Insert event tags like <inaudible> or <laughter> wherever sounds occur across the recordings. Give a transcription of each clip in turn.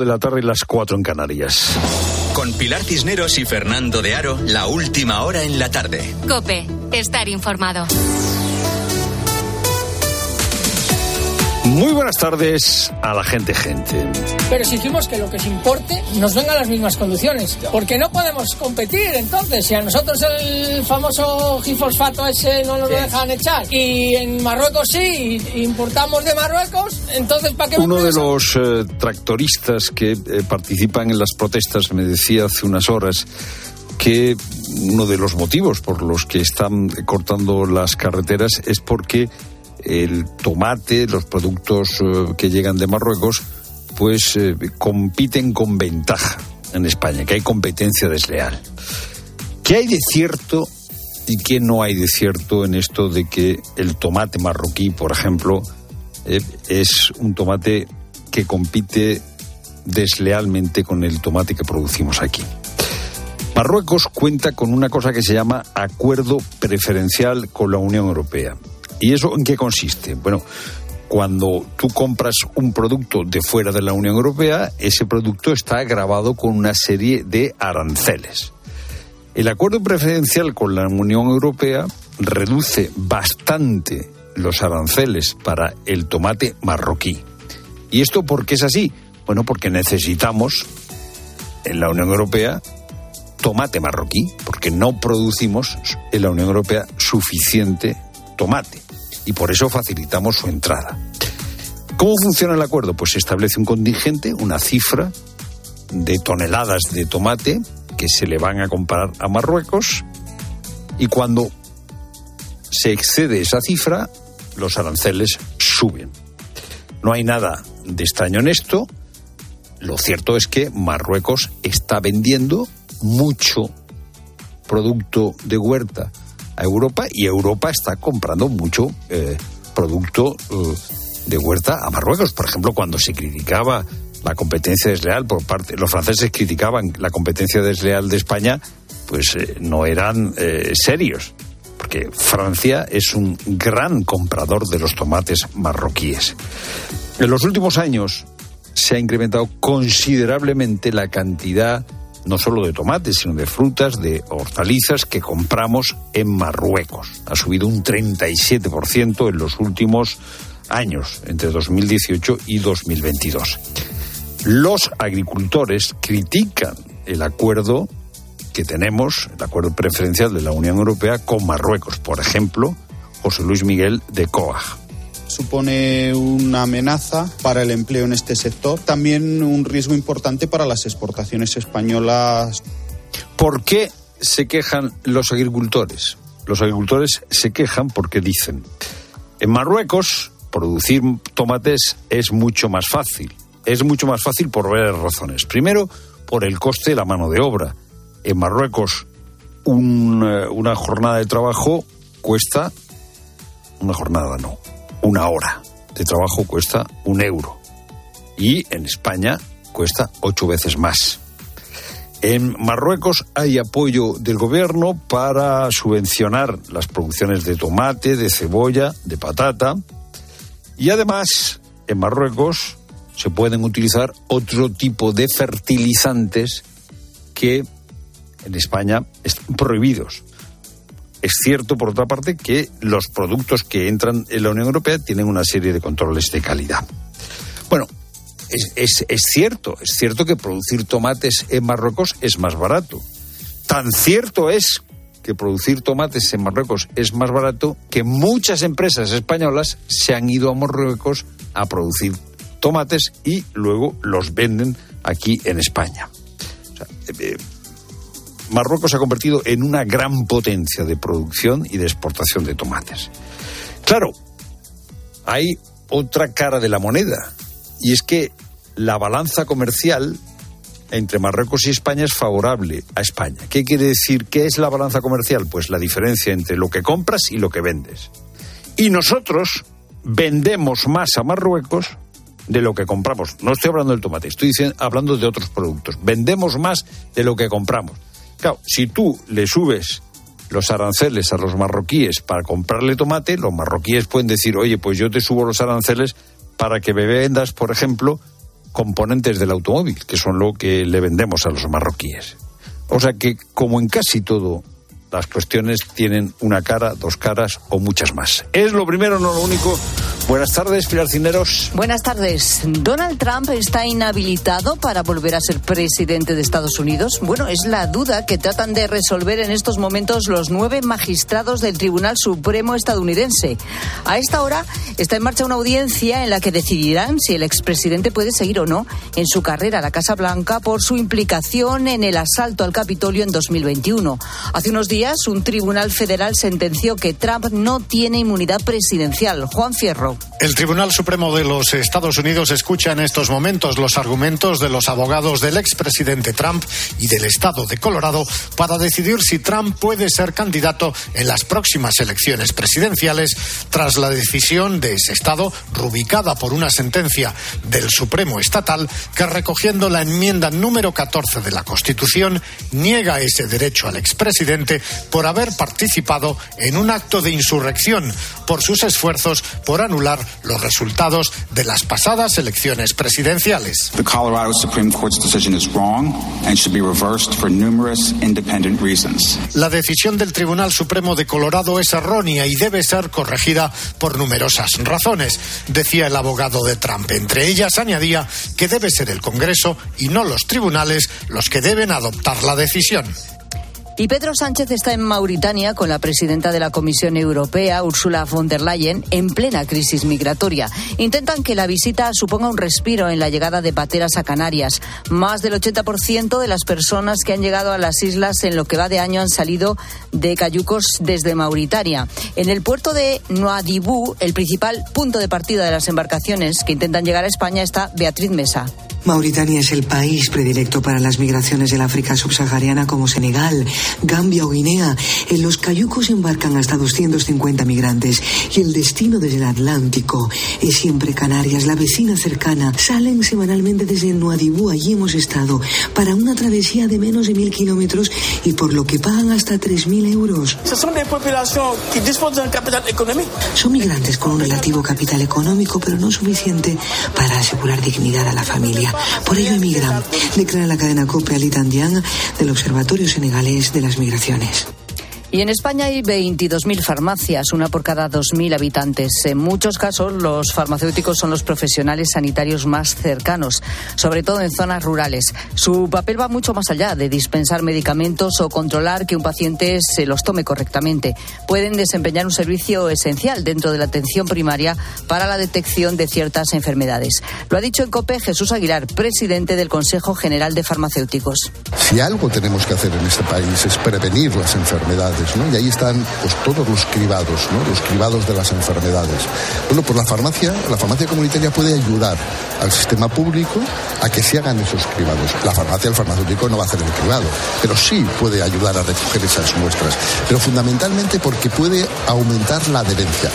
de la tarde y las 4 en Canarias. Con Pilar Cisneros y Fernando de Aro, la última hora en la tarde. Cope, estar informado. Muy buenas tardes a la gente, gente. Pero exigimos que lo que se importe nos venga a las mismas condiciones. Porque no podemos competir entonces. Si a nosotros el famoso gifosfato ese no nos lo dejan echar y en Marruecos sí, importamos de Marruecos, entonces ¿para qué Uno de los eh, tractoristas que eh, participan en las protestas me decía hace unas horas que uno de los motivos por los que están cortando las carreteras es porque el tomate, los productos eh, que llegan de Marruecos, pues eh, compiten con ventaja en España, que hay competencia desleal. ¿Qué hay de cierto y qué no hay de cierto en esto de que el tomate marroquí, por ejemplo, eh, es un tomate que compite deslealmente con el tomate que producimos aquí? Marruecos cuenta con una cosa que se llama acuerdo preferencial con la Unión Europea. ¿Y eso en qué consiste? Bueno, cuando tú compras un producto de fuera de la Unión Europea, ese producto está grabado con una serie de aranceles. El acuerdo preferencial con la Unión Europea reduce bastante los aranceles para el tomate marroquí. ¿Y esto por qué es así? Bueno, porque necesitamos en la Unión Europea tomate marroquí, porque no producimos en la Unión Europea suficiente tomate y por eso facilitamos su entrada. ¿Cómo funciona el acuerdo? Pues se establece un contingente, una cifra de toneladas de tomate que se le van a comprar a Marruecos y cuando se excede esa cifra, los aranceles suben. No hay nada de extraño en esto. Lo cierto es que Marruecos está vendiendo mucho producto de huerta a Europa y Europa está comprando mucho eh, producto eh, de huerta a Marruecos. Por ejemplo, cuando se criticaba la competencia desleal por parte, los franceses criticaban la competencia desleal de España, pues eh, no eran serios, porque Francia es un gran comprador de los tomates marroquíes. En los últimos años se ha incrementado considerablemente la cantidad no solo de tomates, sino de frutas, de hortalizas que compramos en Marruecos. Ha subido un 37% en los últimos años, entre 2018 y 2022. Los agricultores critican el acuerdo que tenemos, el acuerdo preferencial de la Unión Europea con Marruecos. Por ejemplo, José Luis Miguel de Coag supone una amenaza para el empleo en este sector, también un riesgo importante para las exportaciones españolas. ¿Por qué se quejan los agricultores? Los agricultores se quejan porque dicen, en Marruecos producir tomates es mucho más fácil. Es mucho más fácil por varias razones. Primero, por el coste de la mano de obra. En Marruecos, una jornada de trabajo cuesta, una jornada no, una hora de trabajo cuesta un euro y en España cuesta ocho veces más. En Marruecos hay apoyo del gobierno para subvencionar las producciones de tomate, de cebolla, de patata y además en Marruecos se pueden utilizar otro tipo de fertilizantes que en España están prohibidos. Es cierto, por otra parte, que los productos que entran en la Unión Europea tienen una serie de controles de calidad. Bueno, es, cierto, es cierto que producir tomates en Marruecos es más barato. Tan cierto es que producir tomates en Marruecos es más barato que muchas empresas españolas se han ido a Marruecos a producir tomates y luego los venden aquí en España. Eh, eh, Marruecos se ha convertido en una gran potencia de producción y de exportación de tomates. Claro, hay otra cara de la moneda, y es que la balanza comercial entre Marruecos y España es favorable a España. ¿Qué quiere decir? ¿Qué es la balanza comercial? Pues la diferencia entre lo que compras y lo que vendes. Y nosotros vendemos más a Marruecos de lo que compramos. No estoy hablando del tomate, estoy hablando de otros productos. Vendemos más de lo que compramos. Claro, si tú le subes los aranceles a los marroquíes para comprarle tomate, los marroquíes pueden decir, oye, pues yo te subo los aranceles para que me vendas, por ejemplo, componentes del automóvil, que son lo que le vendemos a los marroquíes. O sea que, como en casi todo, las cuestiones tienen una cara, dos caras o muchas más. Es lo primero, no lo único. Buenas tardes, Pilar Cineros. Buenas tardes. ¿Donald Trump está inhabilitado para volver a ser presidente de Estados Unidos? Bueno, es la duda que tratan de resolver en estos momentos los nueve magistrados del Tribunal Supremo estadounidense. A esta hora está en marcha una audiencia en la que decidirán si el expresidente puede seguir o no en su carrera a la Casa Blanca por su implicación en el asalto al Capitolio en 2021. Hace unos días, un tribunal federal sentenció que Trump no tiene inmunidad presidencial. Juan Fierro. El Tribunal Supremo de los Estados Unidos escucha en estos momentos los argumentos de los abogados del expresidente Trump y del Estado de Colorado para decidir si Trump puede ser candidato en las próximas elecciones presidenciales tras la decisión de ese Estado, rubicada por una sentencia del Supremo Estatal que, recogiendo la enmienda número 14 de la Constitución, niega ese derecho al expresidente por haber participado en un acto de insurrección por sus esfuerzos por anular los resultados de las pasadas elecciones presidenciales. The Colorado Supreme Court's decision is wrong and should be reversed for numerous independent reasons. La decisión del Tribunal Supremo de Colorado es errónea y debe ser corregida por numerosas razones, decía el abogado de Trump. Entre ellas añadía que debe ser el Congreso y no los tribunales los que deben adoptar la decisión. Y Pedro Sánchez está en Mauritania con la presidenta de la Comisión Europea, Ursula von der Leyen, en plena crisis migratoria. Intentan que la visita suponga un respiro en la llegada de pateras a Canarias. Más del 80% de las personas que han llegado a las islas en lo que va de año han salido de cayucos desde Mauritania. En el puerto de Nouadhibou, el principal punto de partida de las embarcaciones que intentan llegar a España, está Beatriz Mesa. Mauritania es el país predilecto para las migraciones del África subsahariana como Senegal, Gambia o Guinea. En los cayucos embarcan hasta 250 migrantes y el destino desde el Atlántico es siempre Canarias, la vecina cercana. Salen semanalmente desde Nuadibú, allí hemos estado, para una travesía de menos de mil kilómetros y por lo que pagan hasta 3.000 euros. Son capital económico. Son migrantes con un relativo capital económico, pero no suficiente para asegurar dignidad a la familia. Por ello emigran, declara la cadena COPE Ali Tandian del Observatorio Senegalés de las Migraciones. Y en España hay 22.000 farmacias, una por cada 2.000 habitantes. En muchos casos, los farmacéuticos son los profesionales sanitarios más cercanos, sobre todo en zonas rurales. Su papel va mucho más allá de dispensar medicamentos o controlar que un paciente se los tome correctamente. Pueden desempeñar un servicio esencial dentro de la atención primaria para la detección de ciertas enfermedades. Lo ha dicho en COPE Jesús Aguilar, presidente del Consejo General de Farmacéuticos. Si algo tenemos que hacer en este país es prevenir las enfermedades y ahí están pues todos los cribados, los cribados de las enfermedades. Bueno, pues la farmacia, la farmacia comunitaria puede ayudar al sistema público a que se hagan esos cribados. La farmacia, el farmacéutico no va a hacer el cribado, pero sí puede ayudar a recoger esas muestras. Pero fundamentalmente porque puede aumentar la adherencia.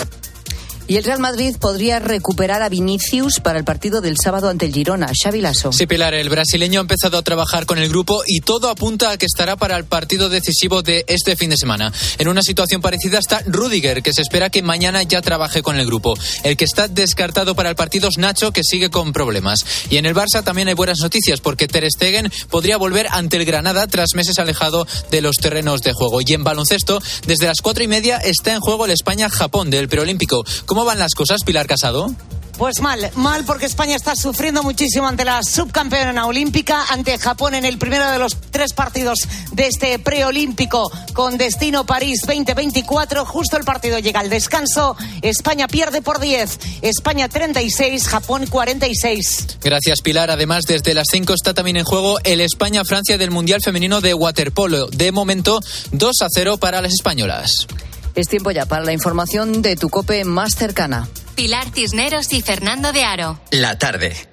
Y el Real Madrid podría recuperar a Vinicius para el partido del sábado ante el Girona. Xavi Lasso. Sí, Pilar, el brasileño ha empezado a trabajar con el grupo y todo apunta a que estará para el partido decisivo de este fin de semana. En una situación parecida está Rudiger, que se espera que mañana ya trabaje con el grupo. El que está descartado para el partido es Nacho, que sigue con problemas. Y en el Barça también hay buenas noticias, porque Ter Stegen podría volver ante el Granada tras meses alejado de los terrenos de juego. Y en baloncesto, desde las cuatro y media está en juego el España-Japón del preolímpico. ¿Cómo van las cosas, Pilar Casado? Pues mal, mal porque España está sufriendo muchísimo ante la subcampeona olímpica, ante Japón en el primero de los tres partidos de este preolímpico con destino París 2024. Justo el partido llega al descanso. España pierde por 10, España 36, Japón 46. Gracias Pilar. Además, desde las 5 está también en juego el España-Francia del Mundial Femenino de Waterpolo. De momento, 2 a 0 para las españolas. Es tiempo ya para la información de tu cope más cercana. Pilar Cisneros y Fernando de Aro. La tarde.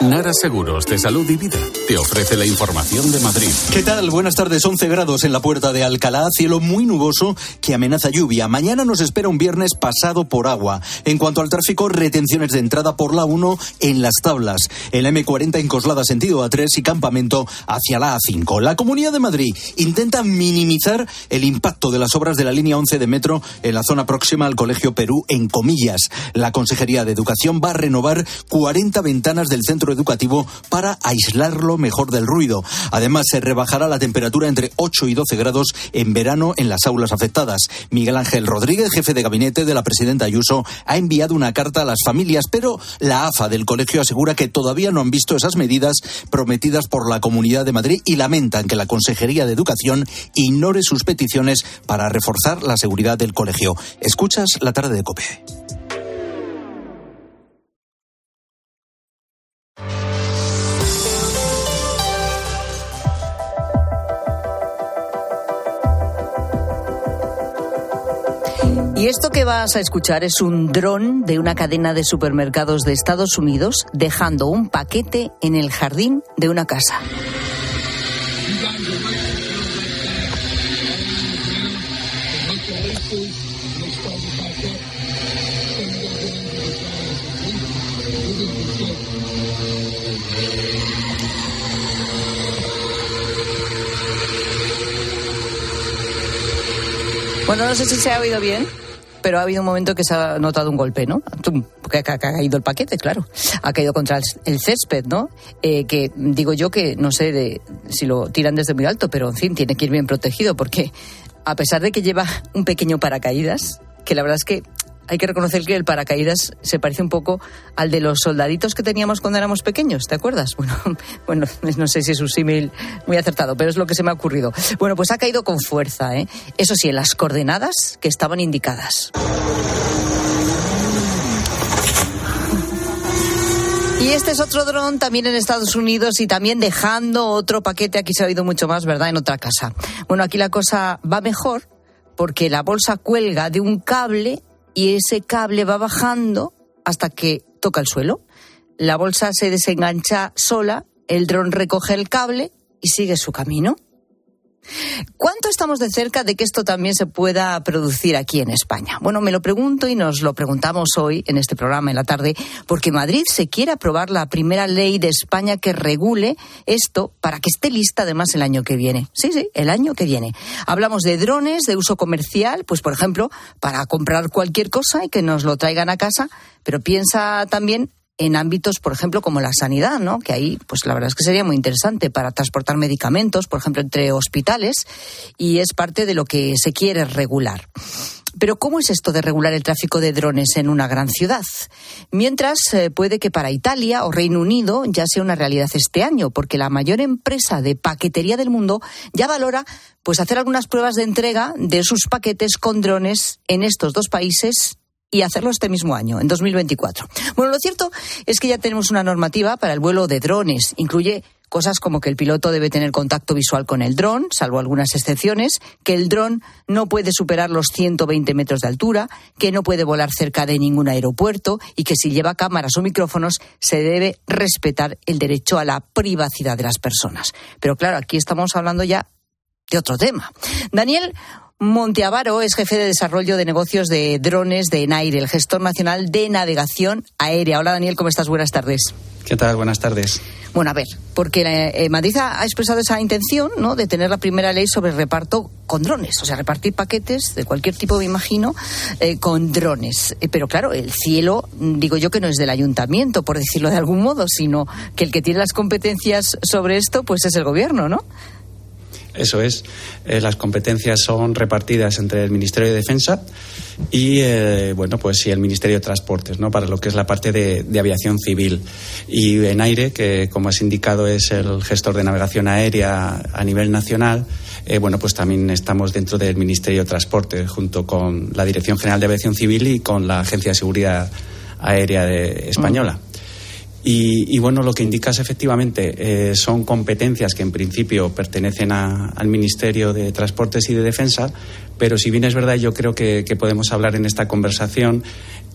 Nara Seguros de Salud y Vida te ofrece la información de Madrid. ¿Qué tal? Buenas tardes. 11 grados en la puerta de Alcalá, cielo muy nuboso que amenaza lluvia. Mañana nos espera un viernes pasado por agua. En cuanto al tráfico, retenciones de entrada por la 1 en las tablas. El M40 en Coslada sentido A3 y campamento hacia la A5. La Comunidad de Madrid intenta minimizar el impacto de las obras de la línea 11 de metro en la zona próxima al Colegio Perú en Comillas. La Consejería de Educación va a renovar 40 ventanas del centro educativo para aislarlo mejor del ruido. Además, se rebajará la temperatura entre 8 y 12 grados en verano en las aulas afectadas. Miguel Ángel Rodríguez, jefe de gabinete de la presidenta Ayuso, ha enviado una carta a las familias, pero la AFA del colegio asegura que todavía no han visto esas medidas prometidas por la Comunidad de Madrid y lamentan que la Consejería de Educación ignore sus peticiones para reforzar la seguridad del colegio. Escuchas la tarde de COPE. Y esto que vas a escuchar es un dron de una cadena de supermercados de Estados Unidos dejando un paquete en el jardín de una casa. Bueno, no sé si se ha oído bien, pero ha habido un momento que se ha notado un golpe, ¿no? Porque ha, caído el paquete, claro. Ha caído contra el césped, ¿no? Eh, que digo yo que no sé de, si lo tiran desde muy alto, pero en fin, tiene que ir bien protegido porque a pesar de que lleva un pequeño paracaídas, que la verdad es que hay que reconocer que el paracaídas se parece un poco al de los soldaditos que teníamos cuando éramos pequeños, ¿te acuerdas? <laughs> Bueno, bueno no sé si es un símil muy acertado, pero es lo que se me ha ocurrido. Bueno, pues ha caído con fuerza, ¿eh? Eso sí, en las coordenadas que estaban indicadas. Y este es otro dron también en Estados Unidos y también dejando otro paquete, aquí se ha oído mucho más, ¿verdad?, en otra casa. Bueno, aquí la cosa va mejor porque la bolsa cuelga de un cable y ese cable va bajando hasta que toca el suelo. La bolsa se desengancha sola, el dron recoge el cable y sigue su camino. ¿Cuánto estamos de cerca de que esto también se pueda producir aquí en España? Bueno, me lo pregunto y nos lo preguntamos hoy en este programa en la tarde, porque Madrid se quiere aprobar la primera ley de España que regule esto para que esté lista además el año que viene. Sí, sí, el año que viene. Hablamos de drones de uso comercial, pues por ejemplo, para comprar cualquier cosa y que nos lo traigan a casa, pero piensa también en ámbitos, por ejemplo, como la sanidad, ¿no? Que ahí, pues la verdad es que sería muy interesante para transportar medicamentos, por ejemplo, entre hospitales, y es parte de lo que se quiere regular. Pero ¿cómo es esto de regular el tráfico de drones en una gran ciudad? Mientras eh, puede que para Italia o Reino Unido ya sea una realidad este año, porque la mayor empresa de paquetería del mundo ya valora pues hacer algunas pruebas de entrega de sus paquetes con drones en estos dos países y hacerlo este mismo año, en 2024. Bueno, lo cierto es que ya tenemos una normativa para el vuelo de drones. Incluye cosas como que el piloto debe tener contacto visual con el dron, salvo algunas excepciones, que el dron no puede superar los 120 metros de altura, que no puede volar cerca de ningún aeropuerto y que si lleva cámaras o micrófonos se debe respetar el derecho a la privacidad de las personas. Pero claro, aquí estamos hablando ya de otro tema. Daniel Monteavaro es jefe de desarrollo de negocios de drones de ENAIRE, el gestor nacional de navegación aérea. Hola Daniel, ¿cómo estás? Buenas tardes. ¿Qué tal? Buenas tardes. Bueno, a ver, porque eh, Madrid ha, expresado esa intención ¿no? de tener la primera ley sobre reparto con drones, o sea, repartir paquetes de cualquier tipo, me imagino, eh, con drones. Eh, pero claro, el cielo, digo yo que no es del ayuntamiento, por decirlo de algún modo, sino que el que tiene las competencias sobre esto, pues es el gobierno, ¿no? Eso es. Eh, las competencias son repartidas entre el Ministerio de Defensa y, eh, bueno, pues y el Ministerio de Transportes, ¿no? Para lo que es la parte de, de, aviación civil. Y en aire, que como has indicado es el gestor de navegación aérea a nivel nacional, eh, bueno, pues también estamos dentro del Ministerio de Transportes, junto con la Dirección General de Aviación Civil y con la Agencia de Seguridad Aérea de, Española. Y, bueno, lo que indicas efectivamente eh, son competencias que en principio pertenecen al Ministerio de Transportes y de Defensa, pero si bien es verdad, yo creo que, podemos hablar en esta conversación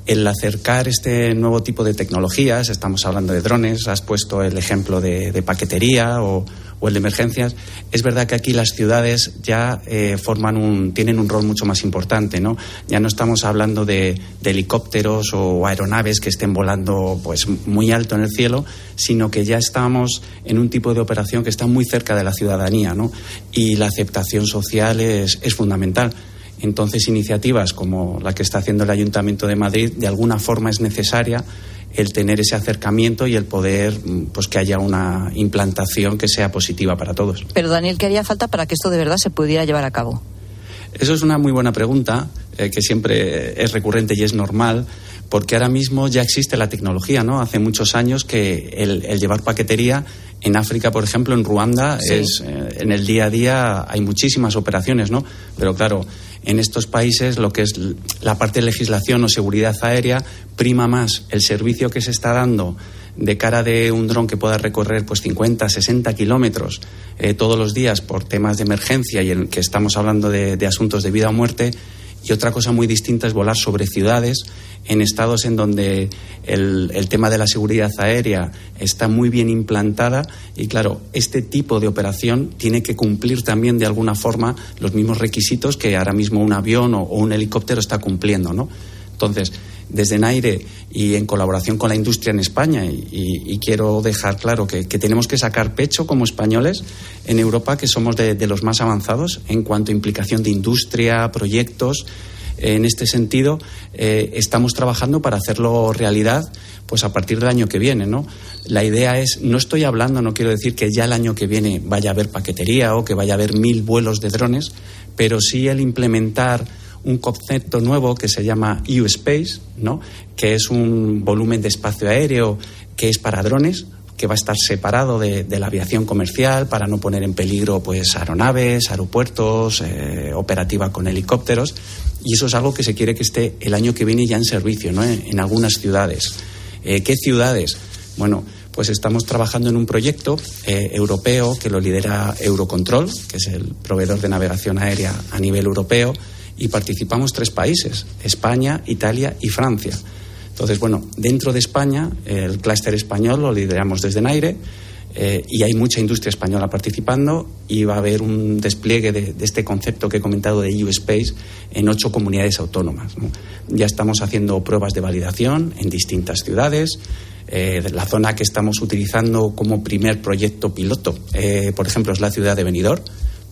el acercar este nuevo tipo de tecnologías, estamos hablando de drones, has puesto el ejemplo de paquetería o, el de emergencias, es verdad que aquí las ciudades ya eh, forman un, tienen un rol mucho más importante, ¿no? Ya no estamos hablando de, helicópteros o aeronaves que estén volando pues muy alto en el cielo, sino que ya estamos en un tipo de operación que está muy cerca de la ciudadanía, ¿no? Y la aceptación social es fundamental. Entonces, iniciativas como la que está haciendo el Ayuntamiento de Madrid, de alguna forma es necesaria el tener ese acercamiento y el poder mm, pues que haya una implantación que sea positiva para todos. Pero Daniel, ¿qué haría falta para que esto de verdad se pudiera llevar a cabo? Eso es una muy buena pregunta, eh, que siempre es recurrente y es normal, porque ahora mismo ya existe la tecnología, ¿no? Hace muchos años que el, llevar paquetería en África, por ejemplo, en Ruanda, es eh, en el día a día hay muchísimas operaciones, ¿no? Pero claro, en estos países lo que es la parte de legislación o seguridad aérea prima más el servicio que se está dando de cara de un dron que pueda recorrer pues 50, 60 kilómetros eh, todos los días por temas de emergencia y en que estamos hablando de, de asuntos de vida o muerte y otra cosa muy distinta es volar sobre ciudades en estados en donde el, tema de la seguridad aérea está muy bien implantada y claro, este tipo de operación tiene que cumplir también de alguna forma los mismos requisitos que ahora mismo un avión o, un helicóptero está cumpliendo, ¿no? Entonces, desde Naire y en colaboración con la industria en España, y, quiero dejar claro que, tenemos que sacar pecho como españoles en Europa, que somos de los más avanzados en cuanto a implicación de industria, proyectos en este sentido, eh, estamos trabajando para hacerlo realidad pues a partir del año que viene, ¿no? La idea es, no estoy hablando, no quiero decir que ya el año que viene vaya a haber paquetería o que vaya a haber mil vuelos de drones, pero sí el implementar un concepto nuevo que se llama U-Space, ¿no? que es un volumen de espacio aéreo que es para drones, que va a estar separado de, la aviación comercial para no poner en peligro pues aeronaves, aeropuertos, eh, operativa con helicópteros y eso es algo que se quiere que esté el año que viene ya en servicio, ¿no? en, algunas ciudades. Eh, ¿Qué ciudades? Bueno, pues estamos trabajando en un proyecto eh, europeo que lo lidera Eurocontrol, que es el proveedor de navegación aérea a nivel europeo, y participamos tres países, España, Italia y Francia. Entonces, bueno, dentro de España, el clúster español lo lideramos desde Naire eh, y hay mucha industria española participando y va a haber un despliegue de, este concepto que he comentado de U-Space en ocho comunidades autónomas. Ya estamos haciendo pruebas de validación en distintas ciudades. Eh, la zona que estamos utilizando como primer proyecto piloto, eh, por ejemplo, es la ciudad de Benidorm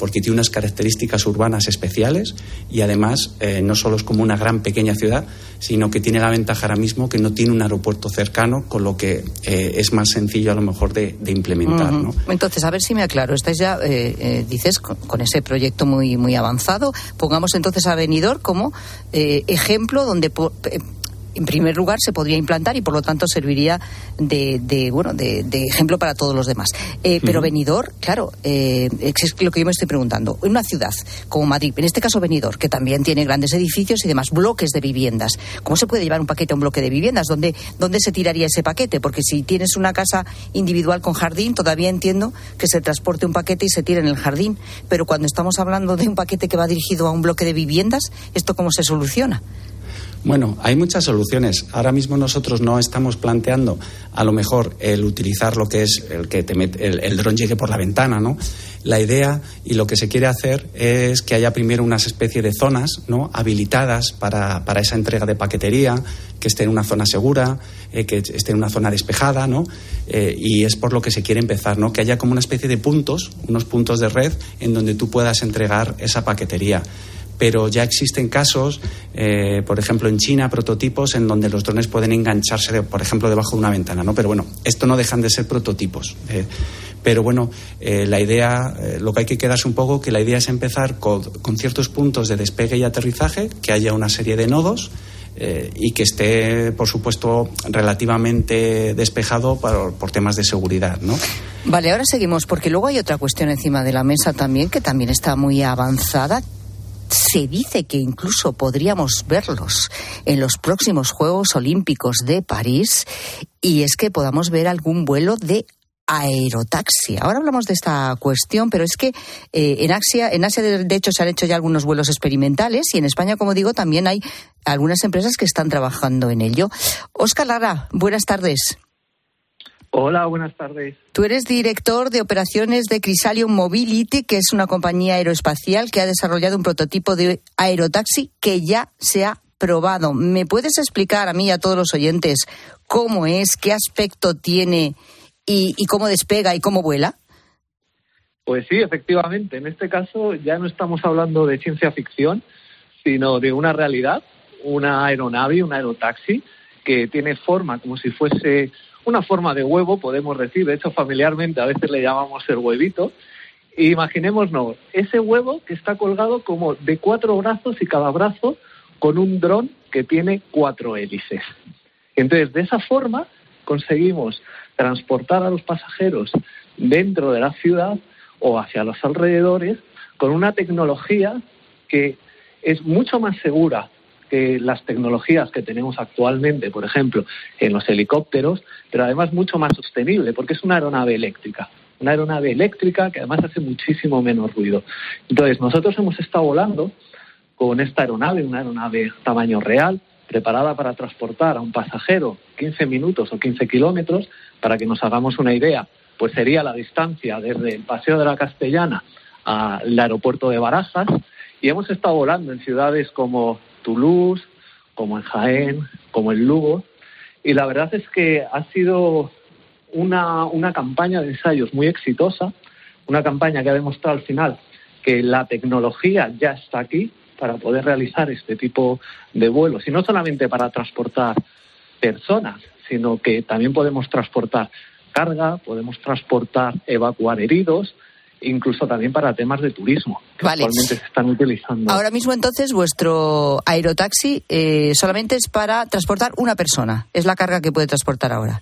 porque tiene unas características urbanas especiales y además eh, no solo es como una gran pequeña ciudad, sino que tiene la ventaja ahora mismo que no tiene un aeropuerto cercano, con lo que eh, es más sencillo a lo mejor de, implementar. Entonces, a ver si me aclaro, estáis ya, eh, dices, con, ese proyecto muy, muy avanzado, pongamos entonces a Benidorm como ejemplo donde en primer lugar se podría implantar y por lo tanto serviría de, bueno de, ejemplo para todos los demás. Eh, pero Benidorm, claro, eh, es lo que yo me estoy preguntando. En una ciudad como Madrid, en este caso Benidorm, que también tiene grandes edificios y demás, bloques de viviendas, ¿cómo se puede llevar un paquete a un bloque de viviendas? ¿Dónde, dónde se tiraría ese paquete? Porque si tienes una casa individual con jardín, todavía entiendo que se transporte un paquete y se tire en el jardín. Pero cuando estamos hablando de un paquete que va dirigido a un bloque de viviendas, ¿esto cómo se soluciona? Bueno, hay muchas soluciones. Ahora mismo nosotros no estamos planteando a lo mejor el utilizar lo que es el que te el, dron llegue por la ventana, ¿no? La idea y lo que se quiere hacer es que haya primero unas especie de zonas ¿no? habilitadas para, para esa entrega de paquetería, que esté en una zona segura, eh, que esté en una zona despejada, ¿no? Eh, y es por lo que se quiere empezar, ¿no? Que haya como una especie de puntos, unos puntos de red en donde tú puedas entregar esa paquetería pero ya existen casos, eh, por ejemplo en China, prototipos en donde los drones pueden engancharse, por ejemplo, debajo de una ventana, ¿no? Pero bueno, esto no dejan de ser prototipos. Eh, pero bueno, eh, la idea, lo que hay que quedarse un poco, que la idea es empezar con, ciertos puntos de despegue y aterrizaje, que haya una serie de nodos. y que esté, por supuesto, relativamente despejado por, por, temas de seguridad, ¿no? Vale, ahora seguimos, porque luego hay otra cuestión encima de la mesa también, que también está muy avanzada, se dice que incluso podríamos verlos en los próximos Juegos Olímpicos de París y es que podamos ver algún vuelo de aerotaxi. Ahora hablamos de esta cuestión, pero es que eh, en, Asia, en Asia, de hecho, se han hecho ya algunos vuelos experimentales y en España, como digo, también hay algunas empresas que están trabajando en ello. Óscar Lara, buenas tardes. Hola, buenas tardes. Tú eres director de operaciones de Chrysalium Mobility, que es una compañía aeroespacial que ha desarrollado un prototipo de aerotaxi que ya se ha probado. ¿Me puedes explicar a mí y a todos los oyentes cómo es, qué aspecto tiene y, cómo despega y cómo vuela? Pues sí, efectivamente. En este caso ya no estamos hablando de ciencia ficción, sino de una realidad, una aeronave, un aerotaxi, que tiene forma como si fuese una forma de huevo, podemos decir, de hecho familiarmente a veces le llamamos el huevito. imaginémonos ese huevo que está colgado como de cuatro brazos y cada brazo con un dron que tiene cuatro hélices. Entonces, de esa forma conseguimos transportar a los pasajeros dentro de la ciudad o hacia los alrededores con una tecnología que es mucho más segura que las tecnologías que tenemos actualmente, por ejemplo, en los helicópteros, pero además mucho más sostenible, porque es una aeronave eléctrica. Una aeronave eléctrica que además hace muchísimo menos ruido. Entonces, nosotros hemos estado volando con esta aeronave, una aeronave tamaño real, preparada para transportar a un pasajero 15 minutos o 15 kilómetros, para que nos hagamos una idea, pues sería la distancia desde el Paseo de la Castellana al aeropuerto de Barajas y hemos estado volando en ciudades como Toulouse, como en Jaén, como en Lugo. Y la verdad es que ha sido una, una campaña de ensayos muy exitosa, una campaña que ha demostrado al final que la tecnología ya está aquí para poder realizar este tipo de vuelos. Y no solamente para transportar personas, sino que también podemos transportar carga, podemos transportar, evacuar heridos, incluso también para temas de turismo, que actualmente se están utilizando. Ahora mismo entonces vuestro aerotaxi eh, solamente es para transportar una persona, es la carga que puede transportar ahora.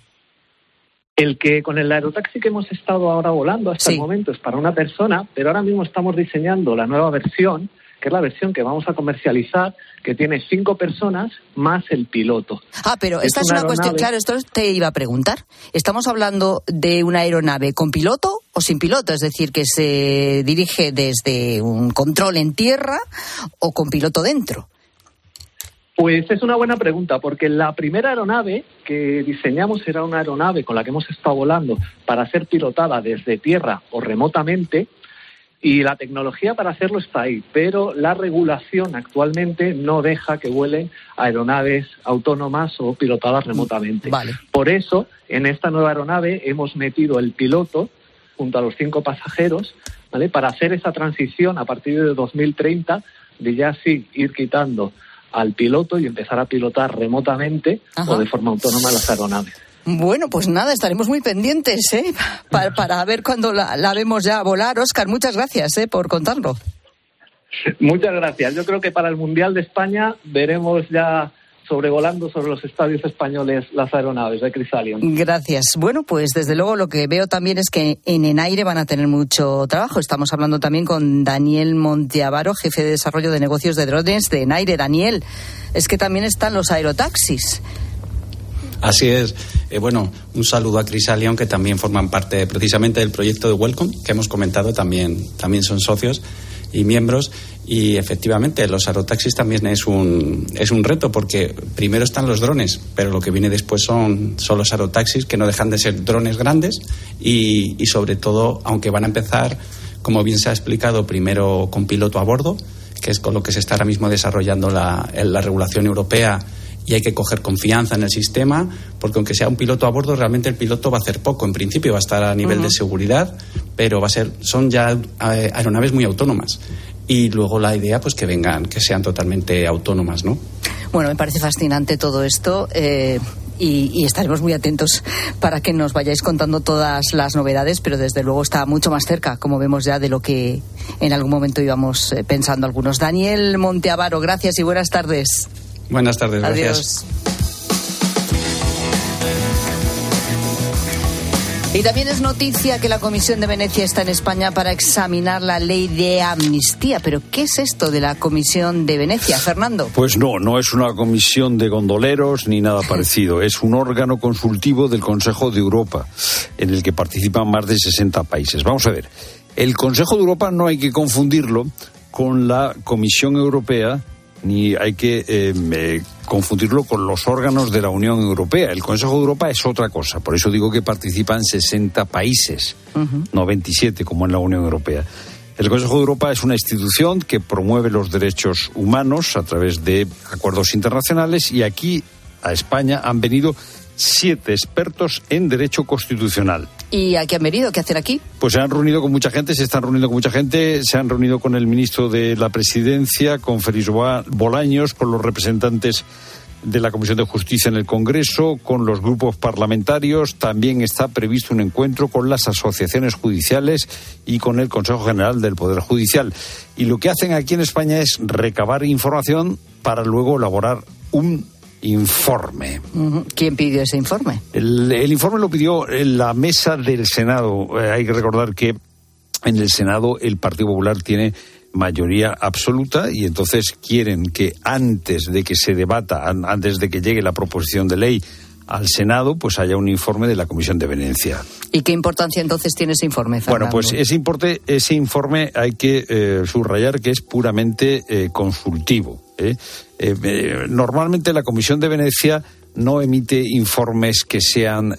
El que con el aerotaxi que hemos estado ahora volando hasta el momento es para una persona, pero ahora mismo estamos diseñando la nueva versión que es la versión que vamos a comercializar, que tiene cinco personas más el piloto. Ah, pero esta es, una, cuestión, claro, esto te iba a preguntar. ¿Estamos hablando de una aeronave con piloto o sin piloto? Es decir, que se dirige desde un control en tierra o con piloto dentro. Pues es una buena pregunta, porque la primera aeronave que diseñamos era una aeronave con la que hemos estado volando para ser pilotada desde tierra o remotamente, y la tecnología para hacerlo está ahí, pero la regulación actualmente no deja que vuelen aeronaves autónomas o pilotadas remotamente. Por eso, en esta nueva aeronave hemos metido el piloto junto a los cinco pasajeros, ¿vale? Para hacer esa transición a partir de 2030 de ya sí ir quitando al piloto y empezar a pilotar remotamente o de forma autónoma las aeronaves. Bueno, pues nada, estaremos muy pendientes ¿eh? <laughs> para, ver cuando la, vemos ya volar. Oscar, muchas gracias ¿eh? por contarlo. Muchas gracias. Yo creo que para el Mundial de España veremos ya sobrevolando sobre los estadios españoles las aeronaves de Crisalion. Gracias. Bueno, pues desde luego lo que veo también es que en Enaire van a tener mucho trabajo. Estamos hablando también con Daniel Monteavaro, jefe de desarrollo de negocios de drones de Enaire. Daniel, es que también están los aerotaxis. Así es. Eh, bueno, un saludo a Crisalion, que también forman parte precisamente del proyecto de Welcome, que hemos comentado, también, también son socios y miembros. Y efectivamente, los aerotaxis también es un, es un reto, porque primero están los drones, pero lo que viene después son, son los aerotaxis, que no dejan de ser drones grandes y, y sobre todo, aunque van a empezar, como bien se ha explicado, primero con piloto a bordo, que es con lo que se está ahora mismo desarrollando la, la regulación europea y hay que coger confianza en el sistema, porque aunque sea un piloto a bordo, realmente el piloto va a hacer poco. En principio va a estar a nivel de seguridad, pero va a ser, son ya eh, aeronaves muy autónomas. Y luego la idea, pues que vengan, que sean totalmente autónomas, ¿no? Bueno, me parece fascinante todo esto. Eh, y, estaremos muy atentos para que nos vayáis contando todas las novedades, pero desde luego está mucho más cerca, como vemos ya, de lo que en algún momento íbamos eh, pensando algunos. Daniel Monteavaro, gracias y buenas tardes. Buenas tardes, gracias. Y también es noticia que la Comisión de Venecia está en España para examinar la ley de amnistía. Pero, ¿qué es esto de la Comisión de Venecia, Fernando? Pues no, no es una comisión de gondoleros ni nada parecido. Es un órgano consultivo del Consejo de Europa, en el que participan más de 60 países. Vamos a ver, el Consejo de Europa no hay que confundirlo con la Comisión Europea ni hay que eh, confundirlo con los órganos de la Unión Europea. El Consejo de Europa es otra cosa, por eso digo que participan 60 países, no 27 como en la Unión Europea. El Consejo de Europa es una institución que promueve los derechos humanos a través de acuerdos internacionales y aquí a España han venido siete expertos en derecho constitucional. ¿Y a qué han venido? ¿Qué hacen aquí? Pues se han reunido con mucha gente, se están reuniendo con mucha gente, se han reunido con el ministro de la Presidencia, con Félix Bolaños, con los representantes de la Comisión de Justicia en el Congreso, con los grupos parlamentarios. También está previsto un encuentro con las asociaciones judiciales y con el Consejo General del Poder Judicial. Y lo que hacen aquí en España es recabar información para luego elaborar un informe. ¿Quién pidió ese informe? El, informe lo pidió en la mesa del Senado. Eh, hay que recordar que en el Senado el Partido Popular tiene mayoría absoluta y entonces quieren que antes de que se debata, antes de que llegue la proposición de ley al Senado, pues haya un informe de la Comisión de Venecia. ¿Y qué importancia entonces tiene ese informe? Bueno, pues ese, importe, ese informe hay que eh, subrayar que es puramente eh, consultivo. ¿eh? normalmente la Comisión de Venecia no emite informes que sean,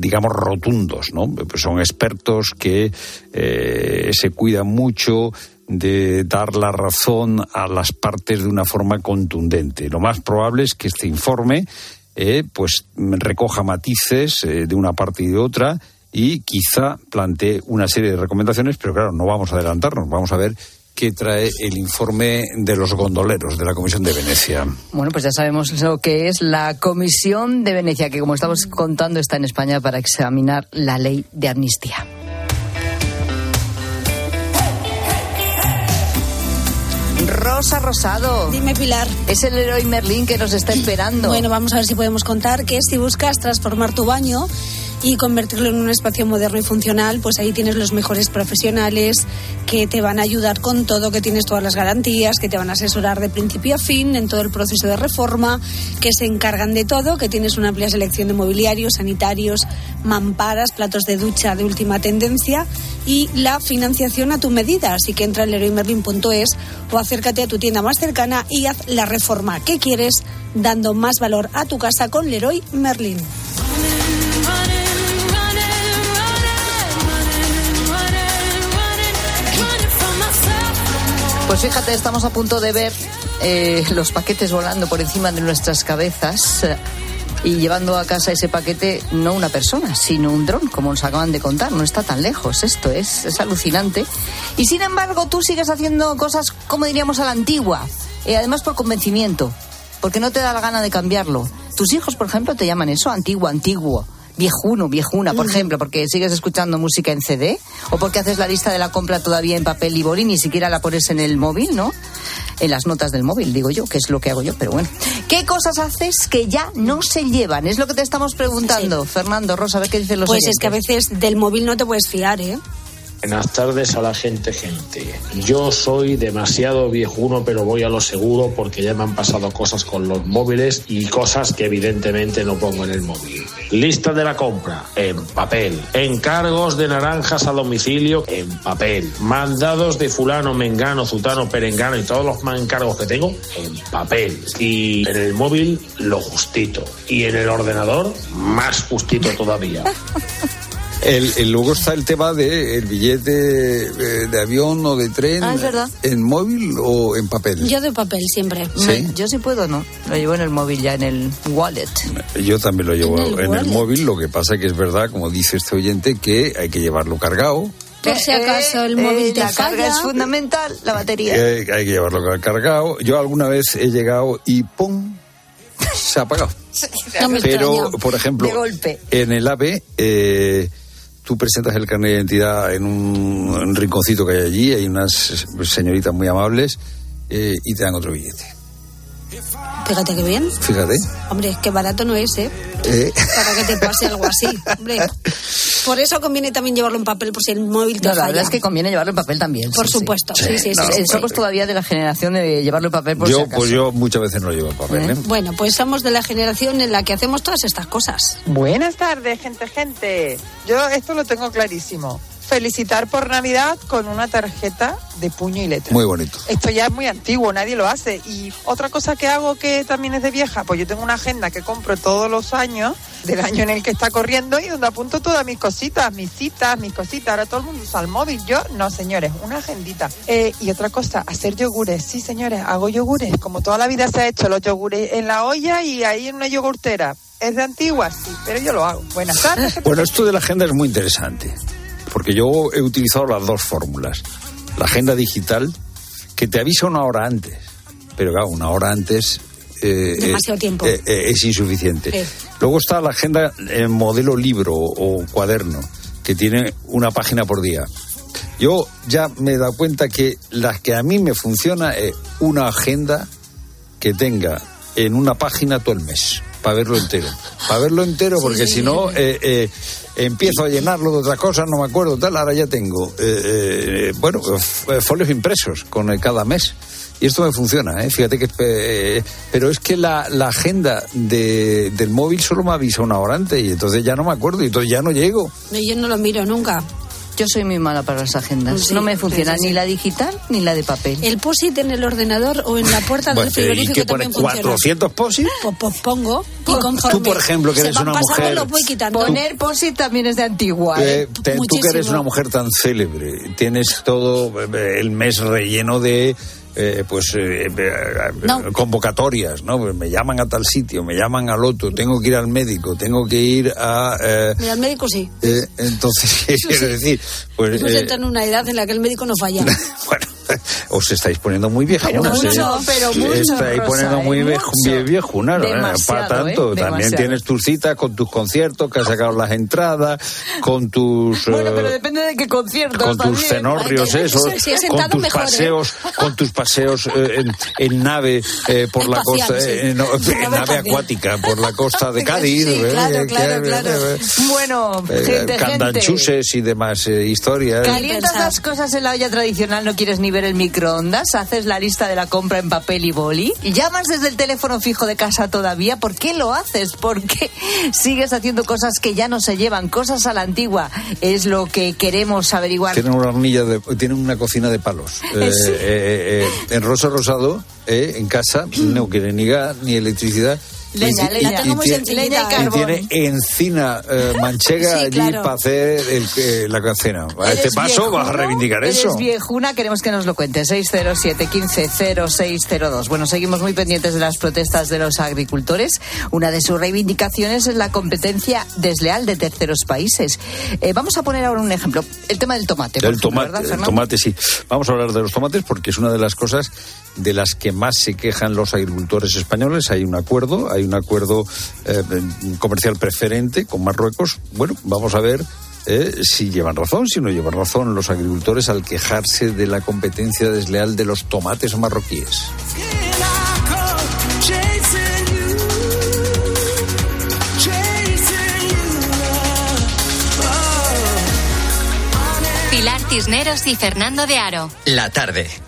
digamos, rotundos, ¿no? Pues son expertos que se cuidan mucho de dar la razón a las partes de una forma contundente. Lo más probable es que este informe eh, pues recoja matices eh, de una parte y de otra y quizá plantee una serie de recomendaciones, pero claro, no vamos a adelantarnos, vamos a ver qué trae el informe de los gondoleros de la Comisión de Venecia. Bueno, pues ya sabemos lo que es la Comisión de Venecia, que como estamos contando está en España para examinar la ley de amnistía. Rosa Rosado. Dime, Pilar. Es el héroe Merlín que nos está esperando. Bueno, vamos a ver si podemos contar que si buscas transformar tu baño y convertirlo en un espacio moderno y funcional, pues ahí tienes los mejores profesionales que te van a ayudar con todo, que tienes todas las garantías, que te van a asesorar de principio a fin en todo el proceso de reforma, que se encargan de todo, que tienes una amplia selección de mobiliarios, sanitarios, mamparas, platos de ducha de última tendencia y la financiación a tu medida. Así que entra en leroymerlin.es o acércate a tu tienda más cercana y haz la reforma que quieres, dando más valor a tu casa con Leroy Merlin. Pues fíjate, estamos a punto de ver eh, los paquetes volando por encima de nuestras cabezas eh, y llevando a casa ese paquete no una persona, sino un dron, como nos acaban de contar. No está tan lejos esto, es, es alucinante. Y sin embargo, tú sigues haciendo cosas, como diríamos, a la antigua, y además por convencimiento, porque no te da la gana de cambiarlo. Tus hijos, por ejemplo, te llaman eso antiguo, antiguo viejuno, viejuna, por ejemplo, porque sigues escuchando música en CD o porque haces la lista de la compra todavía en papel y boli, ni siquiera la pones en el móvil, ¿no? En las notas del móvil, digo yo, que es lo que hago yo, pero bueno. ¿Qué cosas haces que ya no se llevan? Es lo que te estamos preguntando, Fernando, Rosa, a ver qué dicen los Pues es que a veces del móvil no te puedes fiar, ¿eh? Buenas tardes a la gente, gente. Yo soy demasiado viejuno, pero voy a lo seguro porque ya me han pasado cosas con los móviles y cosas que evidentemente no pongo en el móvil. Lista de la compra, en papel. Encargos de naranjas a domicilio, en papel. Mandados de fulano, mengano, zutano, perengano y todos los encargos que tengo, en papel. Y en el móvil, lo justito. Y en el ordenador, más justito todavía. <laughs> El, luego está el tema del billete eh, de, avión o de tren. Ah, es verdad. ¿En móvil o en papel? Yo de papel siempre. yo sí puedo, ¿no? Lo llevo en el móvil ya, en el wallet. Yo también lo llevo en el, móvil. Lo que pasa que es verdad, como dice este oyente, que hay que llevarlo cargado. Por si acaso el móvil eh, te la carga es fundamental, la batería. hay que llevarlo cargado. Yo alguna vez he llegado y ¡pum! se ha apagado. <laughs> Pero, por ejemplo, en el AVE eh, tú presentas el carnet de identidad en un, rinconcito que hay allí, hay unas señoritas muy amables eh, y te dan otro billete. Fíjate qué bien. Fíjate. Hombre, qué barato no es, ¿eh? ¿Eh? Para que te pase algo así, hombre. Por eso conviene también llevarlo en papel, por si el móvil te No, la falla. verdad es que conviene llevarlo en papel también. Por sí, supuesto, sí, sí, sí. Eh, sí. Somos todavía de la generación de llevarlo en papel por si Yo, acaso. pues yo muchas veces no llevo papel, ¿eh? Bueno, pues somos de la generación en la que hacemos todas estas cosas. Buenas tardes, gente, gente. Yo esto lo tengo clarísimo. Felicitar por Navidad con una tarjeta de puño y letra. Muy bonito. Esto ya es muy antiguo, nadie lo hace. Y otra cosa que hago que también es de vieja, pues yo tengo una agenda que compro todos los años, del año en el que está corriendo, y donde apunto todas mis cositas, mis citas, mis cositas. Ahora todo el mundo usa el móvil. Yo, no, señores, una agendita. Eh, y otra cosa, hacer yogures. Sí, señores, hago yogures. Como toda la vida se ha hecho, los yogures en la olla y ahí en una yogurtera. ¿Es de antigua? Sí, pero yo lo hago. Buenas tardes. Bueno, esto de la agenda es muy interesante, porque yo he utilizado las dos fórmulas. La agenda digital, que te avisa una hora antes, pero claro, una hora antes... eh, Demasiado eh, tiempo. eh, es insuficiente. Luego está la agenda en modelo libro o cuaderno, que tiene una página por día. Yo ya me he dado cuenta que la que a mí me funciona es una agenda que tenga en una página todo el mes, para verlo entero. Para verlo entero, porque si no, eh, eh, empiezo a llenarlo de otras cosas, no me acuerdo, tal, ahora ya tengo, eh, eh, bueno, f- folios impresos con eh, cada mes. Y esto me funciona, ¿eh? fíjate que... eh, pero es que la, la agenda de, del móvil solo me avisa una hora antes y entonces ya no me acuerdo y entonces ya no llego. No, Yo no lo miro nunca. Yo soy muy mala para las agendas. Sí, no me funciona sí, sí. ni la digital ni la de papel. El POSIT en el ordenador o en la puerta del ¿Y frigorífico qué pone? también funciona. ¿400 posis? Pues, pues pongo y conforme Tú, por ejemplo, que eres una pasando, mujer- lo voy quitando. Poner posit también es de antigua. ¿eh? Eh, te- tú que eres una mujer tan célebre, tienes todo eh, el mes relleno de eh, pues eh, eh, No. convocatorias, ¿no? Pues Me llaman a tal sitio, me llaman al otro, tengo que ir al médico, tengo que ir a eh, Mira, el médico sí. eh, entonces <laughs> ¿qué quiero decir? Pues eh, entrado en una edad en la que el médico no falla. <laughs> bueno, <laughs> os estáis poniendo muy viejunas, ¿eh? mucho, pero mucho, Estáis Rosa, poniendo ¿eh? muy Mucho. vieju- vie- viejunas, ¿no? Para tanto. ¿eh? También tienes tus citas con tus conciertos, que has sacado las entradas, con tus... <laughs> Bueno, eh, pero depende de qué conciertos con tus también. cenorrios Ay, esos, <laughs> con tus mejor, ¿eh? paseos, con tus paseos eh, en, en nave eh, por la Espacial, costa, sí. eh, Nave en nave acuática por la costa de Cádiz, Sí, eh, claro, claro, claro. eh, Bueno, eh, gente, gente. candanchuses y demás eh, historias. Calientas las cosas en la olla tradicional, no quieres ni ver el microondas, haces la lista de la compra en papel y boli, llamas desde el teléfono fijo de casa todavía, ¿por qué lo haces? ¿Por qué sigues haciendo cosas que ya no se llevan, cosas a la antigua? Es lo que queremos averiguar. Tienen una hornilla de, tienen una cocina de palos. <laughs> Eh, Sí. eh, eh, en Rosa Rosado, eh, en casa, <clears throat> no quiere ni gas ni electricidad. Leña, y, leña. y- La tengo y muy tiene- sencillita, y ¿eh? carbón. tiene encina eh, manchega <laughs> Sí, allí claro. para hacer el, eh, la cena. A este ¿Eres paso viejuno? vas a reivindicar ¿Eres eso. viejuna? Queremos que nos lo cuente. 607-150602. Bueno, seguimos muy pendientes de las protestas de los agricultores. Una de sus reivindicaciones es la competencia desleal de terceros países. Eh, vamos a poner ahora un ejemplo. El tema del tomate. El ejemplo, tomate, ¿verdad, el tomate, sí. Vamos a hablar de los tomates porque es una de las cosas de las que más se quejan los agricultores españoles. Hay un acuerdo, hay un acuerdo eh, comercial preferente con Marruecos. Bueno, vamos a ver eh, si llevan razón, si no llevan razón los agricultores al quejarse de la competencia desleal de los tomates marroquíes. Pilar Cisneros y Fernando de Aro. La tarde.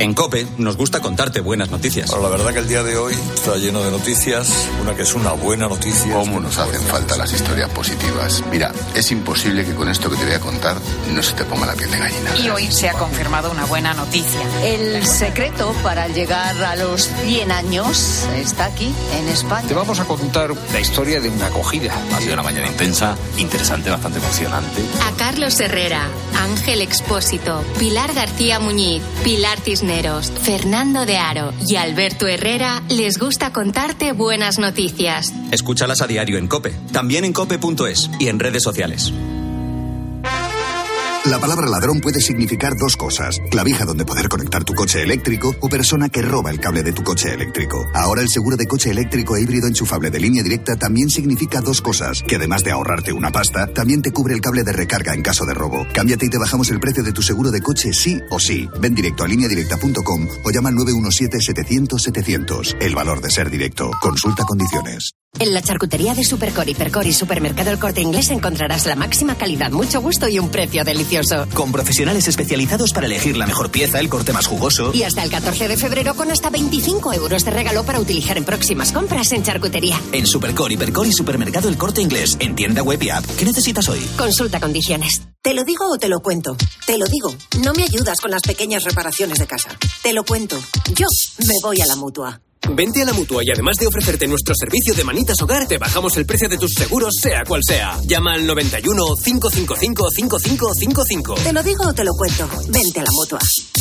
En Cope nos gusta contarte buenas noticias. Bueno, la verdad que el día de hoy está lleno de noticias. Una que es una buena noticia. ¿Cómo nos hacen falta las historias positivas? Mira, es imposible que con esto que te voy a contar no se te ponga la piel de gallina. Y hoy se ha confirmado una buena noticia. El secreto para llegar a los 100 años está aquí, en España. Te vamos a contar la historia de una acogida. Ha sido una mañana intensa, interesante, bastante emocionante. A Carlos Herrera, Ángel Expósito, Pilar García Muñiz, Pilar Fernando de Aro y Alberto Herrera les gusta contarte buenas noticias. Escúchalas a diario en Cope, también en cope.es y en redes sociales. La palabra ladrón puede significar dos cosas. Clavija donde poder conectar tu coche eléctrico o persona que roba el cable de tu coche eléctrico. Ahora el seguro de coche eléctrico e híbrido enchufable de línea directa también significa dos cosas. Que además de ahorrarte una pasta, también te cubre el cable de recarga en caso de robo. Cámbiate y te bajamos el precio de tu seguro de coche sí o sí. Ven directo a lineadirecta.com o llama al 917-700-700. El valor de ser directo. Consulta condiciones. En la charcutería de Supercor, Hipercor y Supermercado El Corte Inglés encontrarás la máxima calidad, mucho gusto y un precio delicioso. Con profesionales especializados para elegir la mejor pieza, el corte más jugoso. Y hasta el 14 de febrero con hasta 25 euros de regalo para utilizar en próximas compras en charcutería. En Supercor, Hipercor y Supermercado El Corte Inglés, en tienda web y app. ¿Qué necesitas hoy? Consulta condiciones. ¿Te lo digo o te lo cuento? Te lo digo. No me ayudas con las pequeñas reparaciones de casa. Te lo cuento. Yo me voy a la mutua. Vente a la mutua y además de ofrecerte nuestro servicio de manitas hogar, te bajamos el precio de tus seguros, sea cual sea. Llama al 91 555 5555. Te lo digo o te lo cuento. Vente a la mutua.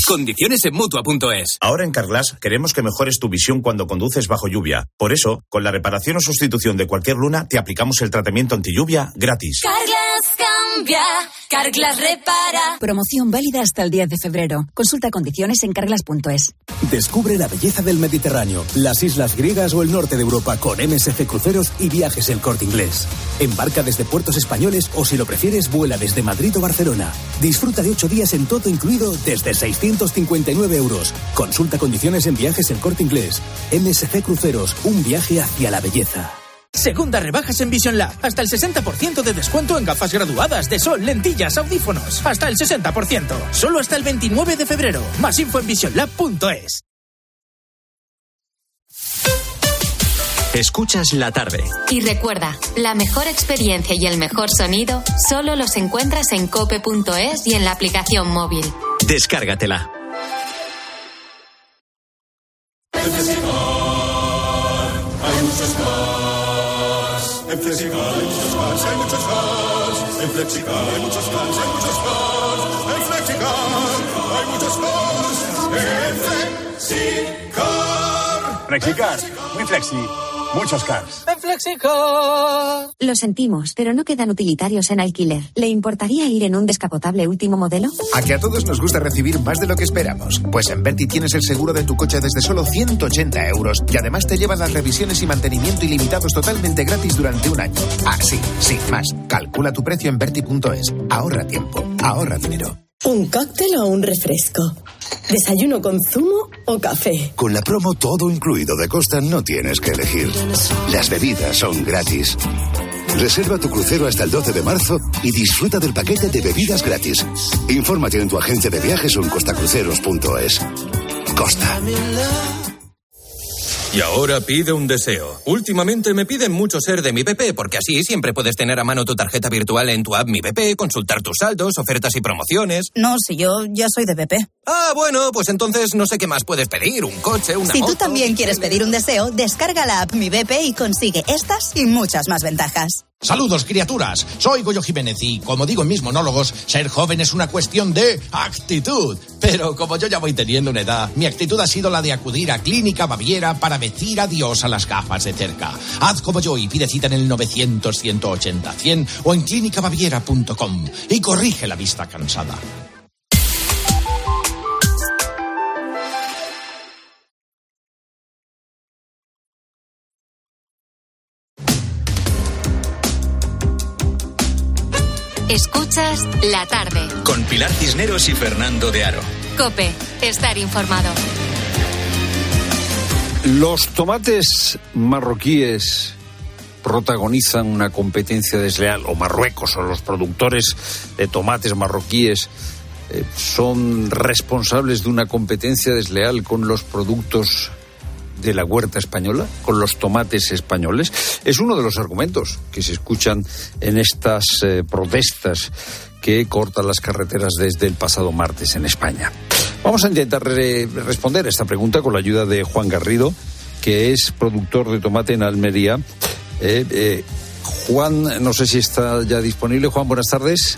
Condiciones en mutua.es. Ahora en Carglass queremos que mejores tu visión cuando conduces bajo lluvia. Por eso, con la reparación o sustitución de cualquier luna, te aplicamos el tratamiento anti lluvia gratis. Carglass cambia, Carglass repara. Promoción válida hasta el 10 de febrero. Consulta condiciones en carglass.es. Descubre la belleza del Mediterráneo, las islas griegas o el norte de Europa con MSC Cruceros y Viajes El Corte Inglés. Embarca desde puertos españoles o si lo prefieres, vuela desde Madrid o Barcelona. Disfruta de ocho días en todo incluido desde 659 euros. Consulta condiciones en Viajes El Corte Inglés. MSC Cruceros, un viaje hacia la belleza. Segunda rebajas en Vision Lab. Hasta el 60% de descuento en gafas graduadas de sol, lentillas, audífonos. Hasta el 60%. Solo hasta el 29 de febrero. Más info en visionlab.es. Escuchas la tarde. Y recuerda, la mejor experiencia y el mejor sonido solo los encuentras en cope.es y en la aplicación móvil. Descárgatela. Hay muchos. En Flexicar hay muchos cars, hay muchos cars. En Flexicar hay muchos cars, hay muchos cars. En Flexicar hay muchos cars. En Flexicar. Flexicar, muy flexi. Muchos cars. En Flexicar. Lo sentimos, pero no quedan utilitarios en alquiler. ¿Le importaría ir en un descapotable último modelo? A que a todos nos gusta recibir más de lo que esperamos. Pues en Berti tienes el seguro de tu coche desde solo 180 euros y además te llevan las revisiones y mantenimiento ilimitados totalmente gratis durante un año. Ah, sí, sin más. Calcula tu precio en Berti.es. Ahorra tiempo, ahorra dinero. ¿Un cóctel o un refresco? ¿Desayuno con zumo o café? Con la promo todo incluido de Costa no tienes que elegir. Las bebidas son gratis. Reserva tu crucero hasta el 12 de marzo y disfruta del paquete de bebidas gratis. Infórmate en tu agencia de viajes o en costacruceros.es. Costa. Y ahora pide un deseo. Últimamente me piden mucho ser de mi BP, porque así siempre puedes tener a mano tu tarjeta virtual en tu app Mi BP, consultar tus saldos, ofertas y promociones. No, si yo ya soy de BP. Ah, bueno, pues entonces no sé qué más puedes pedir, un coche, una Si moto. tú también quieres pedir un deseo, descarga la app Mi BP y consigue estas y muchas más ventajas. Saludos, criaturas. Soy Goyo Jiménez y, como digo en mis monólogos, ser joven es una cuestión de actitud. Pero como yo ya voy teniendo una edad, mi actitud ha sido la de acudir a Clínica Baviera para decir adiós a las gafas de cerca. Haz como yo y pide cita en el 900-180-100 o en clínicabaviera.com y corrige la vista cansada. Escuchas la tarde. Con Pilar Cisneros y Fernando de Aro. Cope, estar informado. Los tomates marroquíes protagonizan una competencia desleal, o Marruecos, o los productores de tomates marroquíes eh, son responsables de una competencia desleal con los productos de la huerta española, con los tomates españoles. Es uno de los argumentos que se escuchan en estas eh, protestas que cortan las carreteras desde el pasado martes en España. Vamos a intentar re- responder a esta pregunta con la ayuda de Juan Garrido, que es productor de tomate en Almería. Eh, eh, Juan, no sé si está ya disponible. Juan, buenas tardes.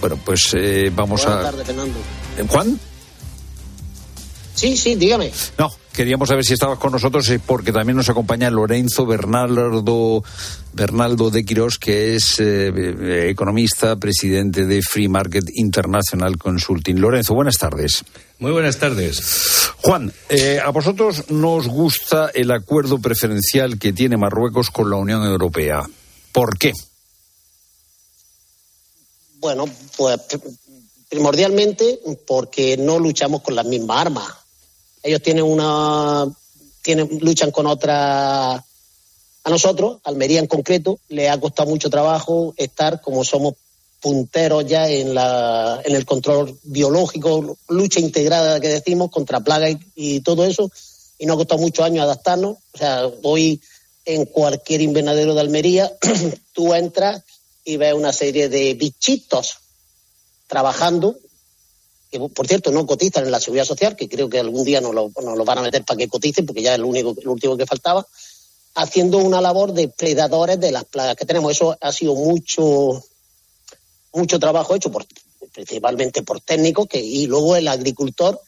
Bueno, pues eh, vamos Buenas a. tardes, Fernando. ¿Eh, ¿Juan? Sí, sí, dígame. No, queríamos saber si estabas con nosotros eh, porque también nos acompaña Lorenzo Bernardo, Bernaldo de Quirós, que es eh, eh, economista, presidente de Free Market International Consulting. Lorenzo, buenas tardes. Muy buenas tardes. Juan, eh, a vosotros nos gusta el acuerdo preferencial que tiene Marruecos con la Unión Europea. ¿Por qué? Bueno, pues primordialmente porque no luchamos con las mismas armas. Ellos tienen una tienen luchan con otras A nosotros, Almería en concreto, le ha costado mucho trabajo estar como somos punteros ya en, la, en el control biológico, lucha integrada que decimos contra plagas y, y todo eso, y nos ha costado muchos años adaptarnos. O sea, hoy en cualquier invernadero de Almería, <clears throat> tú entras y ves una serie de bichitos trabajando, por cierto no cotizan en la seguridad social, que creo que algún día nos lo, nos lo van a meter para que coticen, porque ya es lo único, lo último que faltaba, haciendo una labor de predadores de las plagas que tenemos. Eso ha sido mucho, mucho trabajo hecho por, principalmente por técnicos que, y luego el agricultor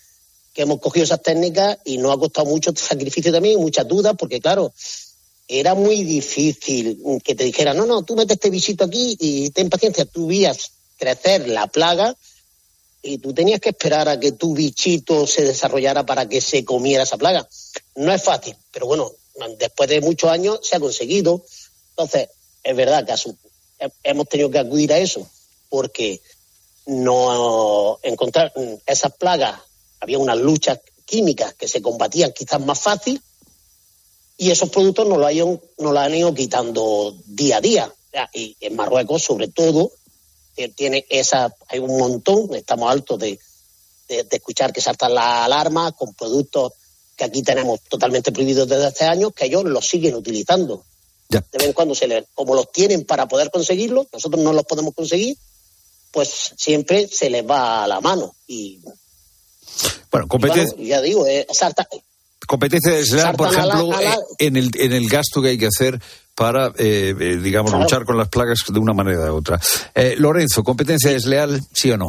que hemos cogido esas técnicas y nos ha costado mucho <laughs> sacrificio también y muchas dudas, porque claro, era muy difícil que te dijera, no, no, tú metes este bichito aquí y ten paciencia, tú vías crecer la plaga y tú tenías que esperar a que tu bichito se desarrollara para que se comiera esa plaga. No es fácil, pero bueno, después de muchos años se ha conseguido. Entonces, es verdad que hemos tenido que acudir a eso, porque no encontrar esas plagas, había unas luchas químicas que se combatían quizás más fácil, y esos productos nos lo, hayan, nos lo han ido quitando día a día. Y en Marruecos, sobre todo, tiene esa, hay un montón, estamos altos de, de, de escuchar que saltan las alarmas con productos que aquí tenemos totalmente prohibidos desde hace años, que ellos los siguen utilizando. Ya. De vez en cuando se les, como los tienen para poder conseguirlos, nosotros no los podemos conseguir, pues siempre se les va a la mano. Y, bueno, competencia. Bueno, ya digo, eh, salta, Competencia desleal, por la- ejemplo, la- eh, en, el, en el gasto que hay que hacer para, eh, eh, digamos, Claro. luchar con las plagas de una manera u otra. Eh, Lorenzo, ¿competencia desleal, sí o no?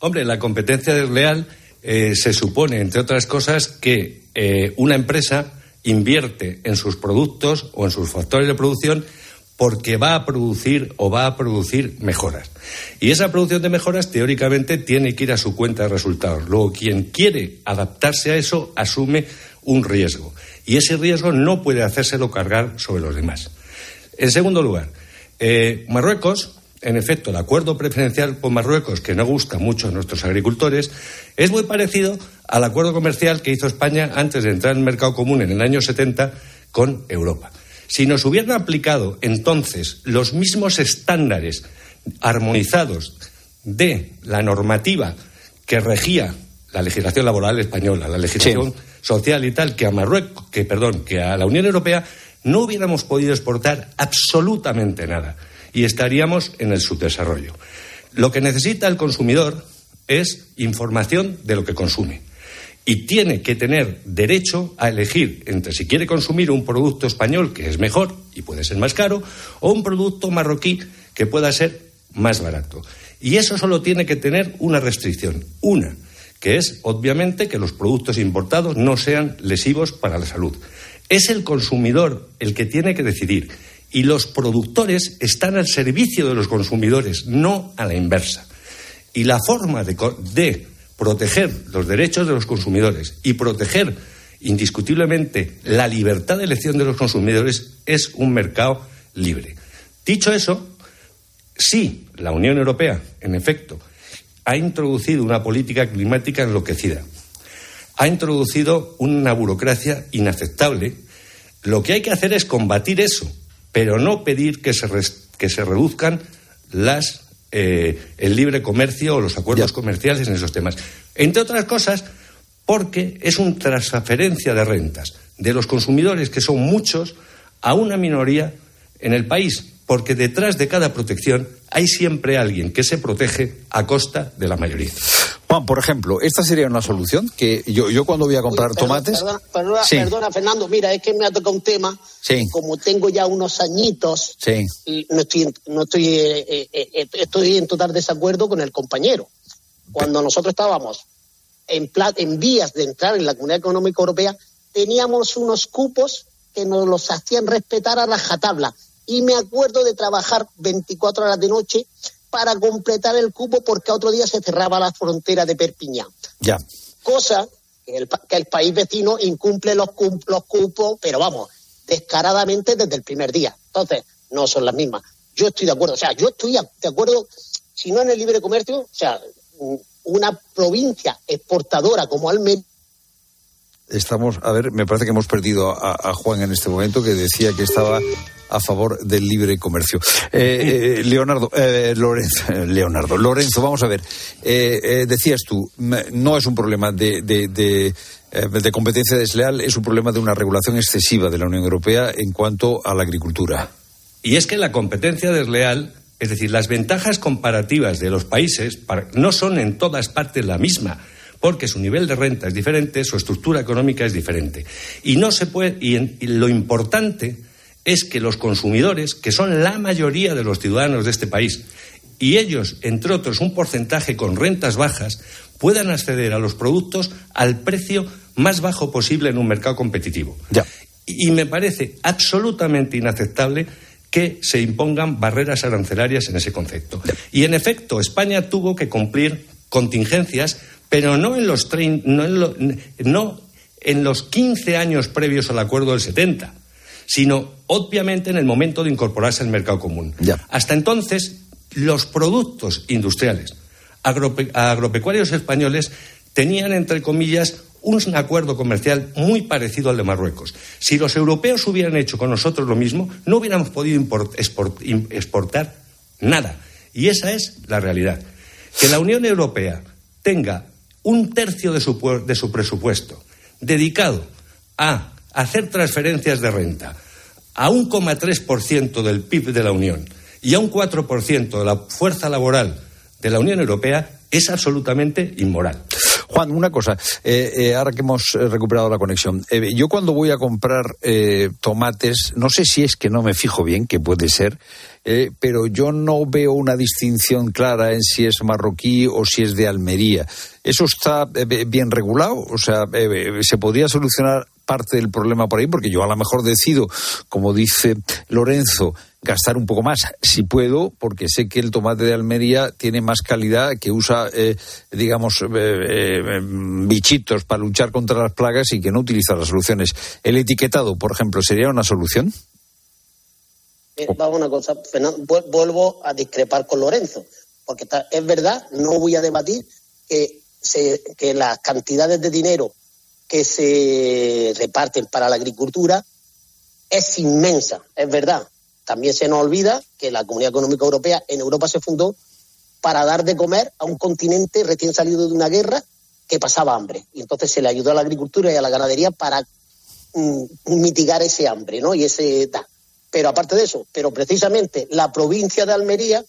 Hombre, la competencia desleal eh, se supone, entre otras cosas, que eh, una empresa invierte en sus productos o en sus factores de producción porque va a producir o va a producir mejoras. Y esa producción de mejoras, teóricamente, tiene que ir a su cuenta de resultados. Luego, quien quiere adaptarse a eso asume un riesgo. Y ese riesgo no puede hacérselo cargar sobre los demás. En segundo lugar, eh, Marruecos, en efecto, el acuerdo preferencial con Marruecos, que no gusta mucho a nuestros agricultores, es muy parecido al acuerdo comercial que hizo España antes de entrar en el mercado común en el año 70 con Europa. Si nos hubieran aplicado entonces los mismos estándares armonizados de la normativa que regía la legislación laboral española, la legislación social y tal, que a Marruecos, que perdón, que a la Unión Europea, no hubiéramos podido exportar absolutamente nada y estaríamos en el subdesarrollo. Lo que necesita el consumidor es información de lo que consume y tiene que tener derecho a elegir entre si quiere consumir un producto español que es mejor y puede ser más caro o un producto marroquí que pueda ser más barato. Y eso solo tiene que tener una restricción, una, que es obviamente que los productos importados no sean lesivos para la salud. Es el consumidor el que tiene que decidir y los productores están al servicio de los consumidores, no a la inversa. Y la forma de, de proteger los derechos de los consumidores y proteger indiscutiblemente la libertad de elección de los consumidores es un mercado libre. Dicho eso, sí, la Unión Europea, en efecto, ha introducido una política climática enloquecida. Ha introducido una burocracia inaceptable. Lo que hay que hacer es combatir eso, pero no pedir que se, que se reduzcan las, eh, el libre comercio o los acuerdos comerciales en esos temas. Entre otras cosas, porque es una transferencia de rentas de los consumidores, que son muchos, a una minoría en el país, porque detrás de cada protección hay siempre alguien que se protege a costa de la mayoría. Juan, por ejemplo, esta sería una solución que yo, yo cuando voy a comprar tomates. Perdona, perdona, Sí. perdona, Fernando, mira, es que me ha tocado un tema. Sí. Como tengo ya unos añitos, Sí. y no estoy, en- no estoy, eh, eh, eh, estoy en total desacuerdo con el compañero. Cuando nosotros estábamos en, en vías de entrar en la Comunidad Económica Europea, teníamos unos cupos que nos los hacían respetar a rajatabla. Y me acuerdo de trabajar 24 horas de noche para completar el cupo porque otro día se cerraba la frontera de Perpiñán Ya. cosa que el, que el país vecino incumple los, los cupos, pero vamos, descaradamente desde el primer día. Entonces, no son las mismas. Yo estoy de acuerdo, o sea, yo estoy de acuerdo, si no en el libre comercio, o sea, una provincia exportadora como Almería estamos, a ver, me parece que hemos perdido a, Juan en este momento, que decía que estaba a favor del libre comercio. Eh, eh, Leonardo, eh, Lorenzo, Leonardo, Lorenzo, vamos a ver. decías tú, no es un problema de, de competencia desleal, es un problema de una regulación excesiva de la Unión Europea en cuanto a la agricultura. Y es que la competencia desleal es decir, las ventajas comparativas de los países no son en todas partes la misma, porque su nivel de renta es diferente, su estructura económica es diferente. Y no se puede y, lo importante es que los consumidores, que son la mayoría de los ciudadanos de este país, y ellos, entre otros, un porcentaje con rentas bajas, puedan acceder a los productos al precio más bajo posible en un mercado competitivo. y me parece absolutamente inaceptable que se impongan barreras arancelarias en ese concepto. Y en efecto, España tuvo que cumplir contingencias, pero no en los, no no en los 15 años previos al acuerdo del 70, sino obviamente en el momento de incorporarse al mercado común. Hasta entonces, los productos industriales agropecuarios españoles tenían, entre comillas, un acuerdo comercial muy parecido al de Marruecos. Si los europeos hubieran hecho con nosotros lo mismo, no hubiéramos podido exportar nada. Y esa es la realidad. Que la Unión Europea tenga un tercio de su, de su presupuesto dedicado a hacer transferencias de renta a un 1,3% del PIB de la Unión y a un 4% de la fuerza laboral de la Unión Europea es absolutamente inmoral. Juan, una cosa, eh, eh, ahora que hemos eh, recuperado la conexión, yo cuando voy a comprar tomates, no sé si es que no me fijo bien, que puede ser, pero yo no veo una distinción clara en si es marroquí o si es de Almería. ¿Eso está bien regulado? O sea, ¿se podría solucionar parte del problema por ahí? Porque yo a lo mejor decido, como dice Lorenzo, gastar un poco más, si puedo, porque sé que el tomate de Almería tiene más calidad, que usa, eh, digamos, eh, eh, bichitos para luchar contra las plagas y que no utiliza las soluciones. ¿El etiquetado, por ejemplo, sería una solución? Vamos una cosa, vuelvo a discrepar con Lorenzo, porque es verdad, no voy a debatir que, que las cantidades de dinero que se reparten para la agricultura es inmensa, es verdad, también se nos olvida que la Comunidad Económica Europea en Europa se fundó para dar de comer a un continente recién salido de una guerra que pasaba hambre. Y entonces se le ayudó a la agricultura y a la ganadería para mm, mitigar ese hambre, ¿no? Y ese Pero aparte de eso, pero precisamente la provincia de Almería,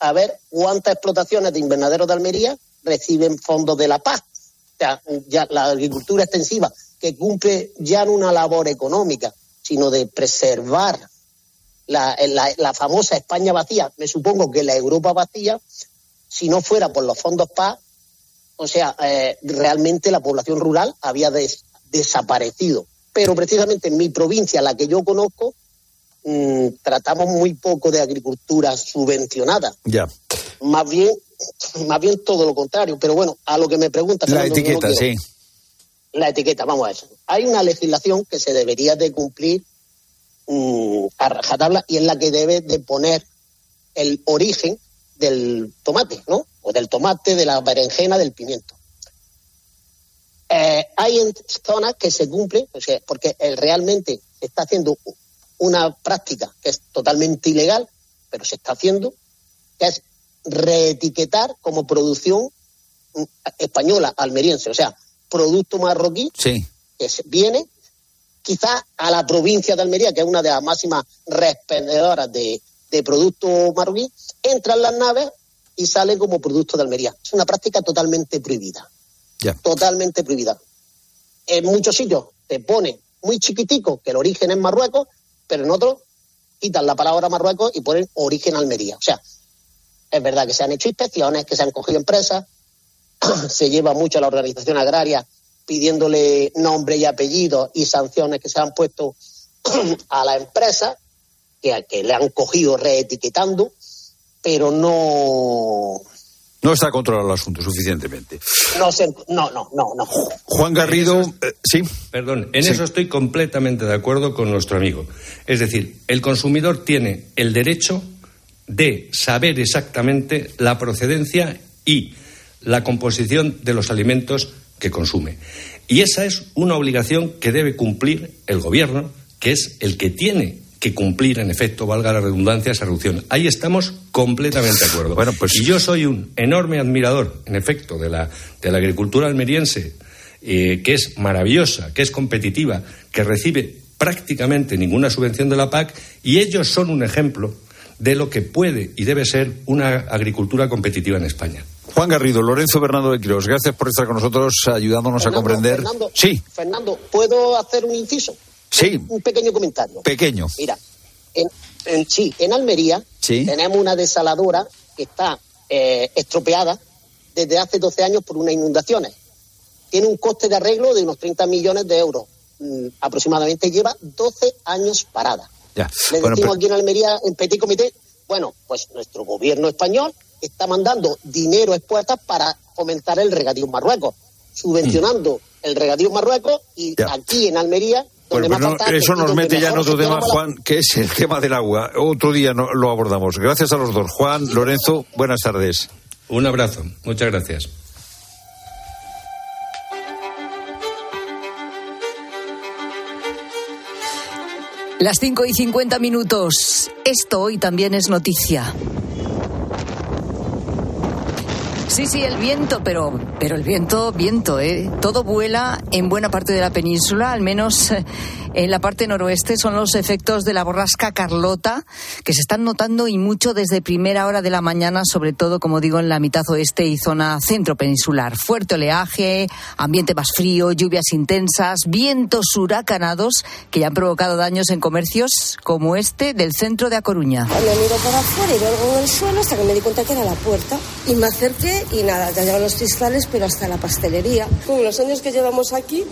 a ver cuántas explotaciones de invernaderos de Almería reciben fondos de la paz. O sea, la agricultura extensiva, que cumple ya no una labor económica, sino de preservar la, famosa España vacía, me supongo que la Europa vacía, si no fuera por los fondos PAC, o sea, eh, realmente la población rural había desaparecido. Pero precisamente en mi provincia, la que yo conozco, mm, tratamos muy poco de agricultura subvencionada. Ya. Más bien, más bien todo lo contrario. Pero bueno, a lo que me preguntas. La etiqueta, sí. La etiqueta, vamos a eso. Hay una legislación que se debería de cumplir a rajatabla y es la que debe de poner el origen del tomate, ¿no? O del tomate, de la berenjena, del pimiento. Eh, hay zonas que se cumplen, o sea, porque realmente se está haciendo una práctica que es totalmente ilegal, pero se está haciendo, que es reetiquetar como producción española, almeriense, o sea, producto marroquí que viene quizás a la provincia de Almería, que es una de las máximas respendedoras de, de productos marroquí, entran las naves y salen como producto de Almería. Es una práctica totalmente prohibida. Totalmente prohibida. En muchos sitios te pone muy chiquitico que el origen es Marruecos, pero en otros quitan la palabra Marruecos y ponen origen Almería. O sea, es verdad que se han hecho inspecciones, que se han cogido empresas, <clears throat> se lleva mucho a la organización agraria pidiéndole nombre y apellido y sanciones que se han puesto <clears throat> a la empresa, que le han cogido reetiquetando, pero no... No está controlado el asunto suficientemente. No, no, no, no, no. Juan Garrido, eh, sí. Perdón, en eso estoy completamente de acuerdo con nuestro amigo. Es decir, el consumidor tiene el derecho de saber exactamente la procedencia y la composición de los alimentos que consume. Y esa es una obligación que debe cumplir el Gobierno, que es el que tiene que cumplir, en efecto, valga la redundancia, esa reducción. Ahí estamos completamente de acuerdo. <laughs> Bueno, pues... Y yo soy un enorme admirador, en efecto, de la, de la agricultura almeriense, eh, que es maravillosa, que es competitiva, que recibe prácticamente ninguna subvención de la PAC, y ellos son un ejemplo de lo que puede y debe ser una agricultura competitiva en España. Juan Garrido, Lorenzo Bernardo de Quirós, gracias por estar con nosotros ayudándonos a comprender. Fernando, sí. Fernando, ¿puedo hacer un inciso? Sí. Un pequeño comentario. Pequeño. Mira, en, sí, en Almería tenemos una desaladora que está eh, estropeada desde hace 12 años por unas inundaciones. Tiene un coste de arreglo de unos 30 millones de euros. Mm, aproximadamente lleva 12 años parada. Ya. Le decimos aquí en Almería, en Petit Comité, bueno, pues nuestro gobierno español está mandando dinero expuestas para fomentar el regadío en Marruecos, subvencionando mm. el regadío en Marruecos y aquí en Almería bueno, pues eso nos mete ya en otro tema, Juan, que es el tema del agua. Otro día no, lo abordamos. Gracias a los dos. Juan, Lorenzo, buenas tardes. Un abrazo. Muchas gracias. Las 5 y 50 minutos. Esto hoy también es noticia. Sí, sí, el viento, pero, pero el viento, viento, ¿eh? Todo vuela en buena parte de la península, al menos eh, en la parte noroeste son los efectos de la borrasca Carlota que se están notando y mucho desde primera hora de la mañana, sobre todo, como digo, en la mitad oeste y zona centro peninsular. Fuerte oleaje, ambiente más frío, lluvias intensas, vientos huracanados que ya han provocado daños en comercios como este del centro de A Coruña. Me miro para afuera y veo algo en el suelo hasta que me di cuenta que era la puerta. Y me acerqué y nada, ya llegan los cristales, pero hasta la pastelería. Con los años que llevamos aquí,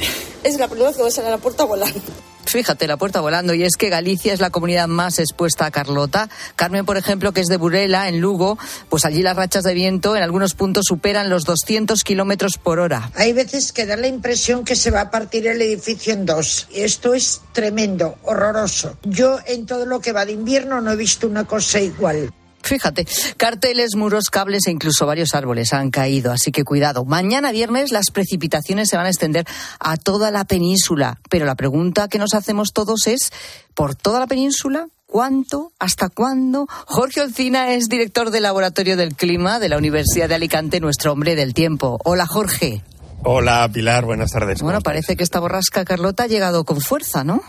es la primera vez que voy a salir a la puerta volando. Fíjate, la puerta volando. Y es que Galicia es la comunidad más expuesta a Carlota. Carmen, por ejemplo, que es de Burela, en Lugo, pues allí las rachas de viento en algunos puntos superan los 200 kilómetros por hora. Hay veces que da la impresión que se va a partir el edificio en dos. Esto es tremendo, horroroso. Yo en todo lo que va de invierno no he visto una cosa igual. Fíjate, carteles, muros, cables e incluso varios árboles han caído, así que cuidado. Mañana viernes las precipitaciones se van a extender a toda la península, pero la pregunta que nos hacemos todos es, ¿por toda la península? ¿Cuánto? ¿Hasta cuándo? Jorge Olcina es director del Laboratorio del Clima de la Universidad de Alicante, nuestro hombre del tiempo. Hola, Jorge. Hola, Pilar, buenas tardes. Bueno, parece que esta borrasca Carlota ha llegado con fuerza, ¿no?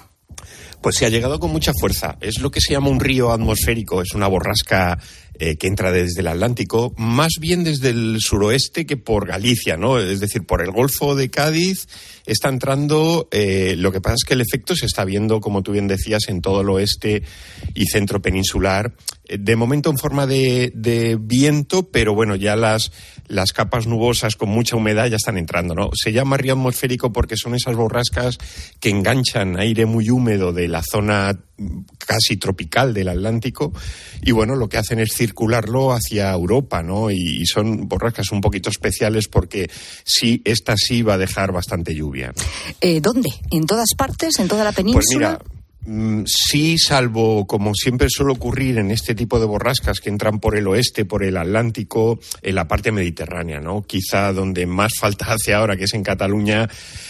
Pues se ha llegado con mucha fuerza. Es lo que se llama un río atmosférico, es una borrasca eh, que entra desde el Atlántico, más bien desde el suroeste que por Galicia, ¿no? Es decir, por el Golfo de Cádiz está entrando. Eh, lo que pasa es que el efecto se está viendo, como tú bien decías, en todo el oeste y centro peninsular. Eh, de momento en forma de, viento, pero bueno, ya las, capas nubosas con mucha humedad ya están entrando, ¿no? Se llama río atmosférico porque son esas borrascas que enganchan aire muy húmedo de la zona casi tropical del Atlántico y bueno, lo que hacen es circularlo hacia Europa, ¿no? Y, son borrascas un poquito especiales porque sí, esta sí va a dejar bastante lluvia. Eh, ¿Dónde? ¿En todas partes? ¿En toda la península? Pues mira, Mm, sí, salvo como siempre suele ocurrir en este tipo de borrascas que entran por el oeste, por el Atlántico, en la parte mediterránea, ¿no? Quizá donde más falta hace ahora, que es en Cataluña,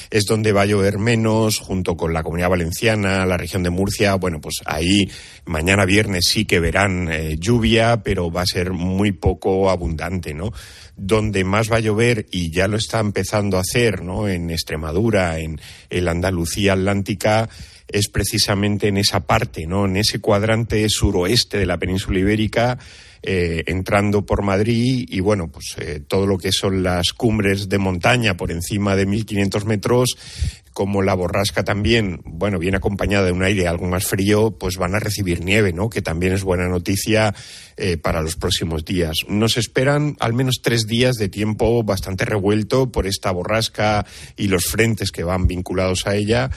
es donde va a llover menos, junto con la Comunidad Valenciana, la región de Murcia. Bueno, pues ahí mañana viernes sí que verán eh, lluvia, pero va a ser muy poco abundante, ¿no? Donde más va a llover, y ya lo está empezando a hacer, ¿no? En Extremadura, en, la Andalucía Atlántica, es precisamente en esa parte, ¿no? En ese cuadrante suroeste de la península ibérica, eh, entrando por Madrid y bueno, pues eh, todo lo que son las cumbres de montaña por encima de 1500 metros, como la borrasca también, bueno, viene acompañada de un aire algo más frío, pues van a recibir nieve, ¿no? Que también es buena noticia eh, para los próximos días. Nos esperan al menos tres días de tiempo bastante revuelto por esta borrasca y los frentes que van vinculados a ella.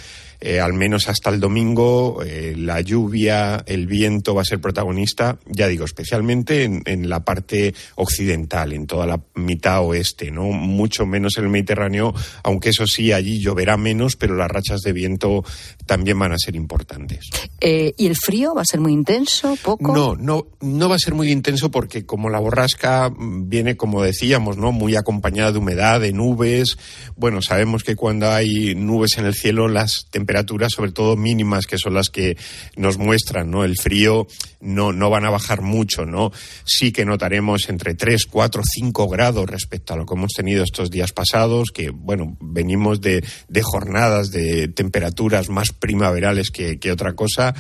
Eh, al menos hasta el domingo, eh, la lluvia, el viento va a ser protagonista, ya digo, especialmente en, en, la parte occidental, en toda la mitad oeste, ¿no? Mucho menos en el Mediterráneo, aunque eso sí, allí lloverá menos, pero las rachas de viento también van a ser importantes. Eh, ¿Y el frío va a ser muy intenso, poco? No, no, no va a ser muy intenso porque como la borrasca viene, como decíamos, ¿no? Muy acompañada de humedad, de nubes. Bueno, sabemos que cuando hay nubes en el cielo, las temperaturas, sobre todo mínimas, que son las que nos muestran, ¿no? El frío no, no van a bajar mucho, ¿no? Sí que notaremos entre 3, 4, 5 grados respecto a lo que hemos tenido estos días pasados, que, bueno, venimos de, jornadas de temperaturas más primaverales que, que otra cosa.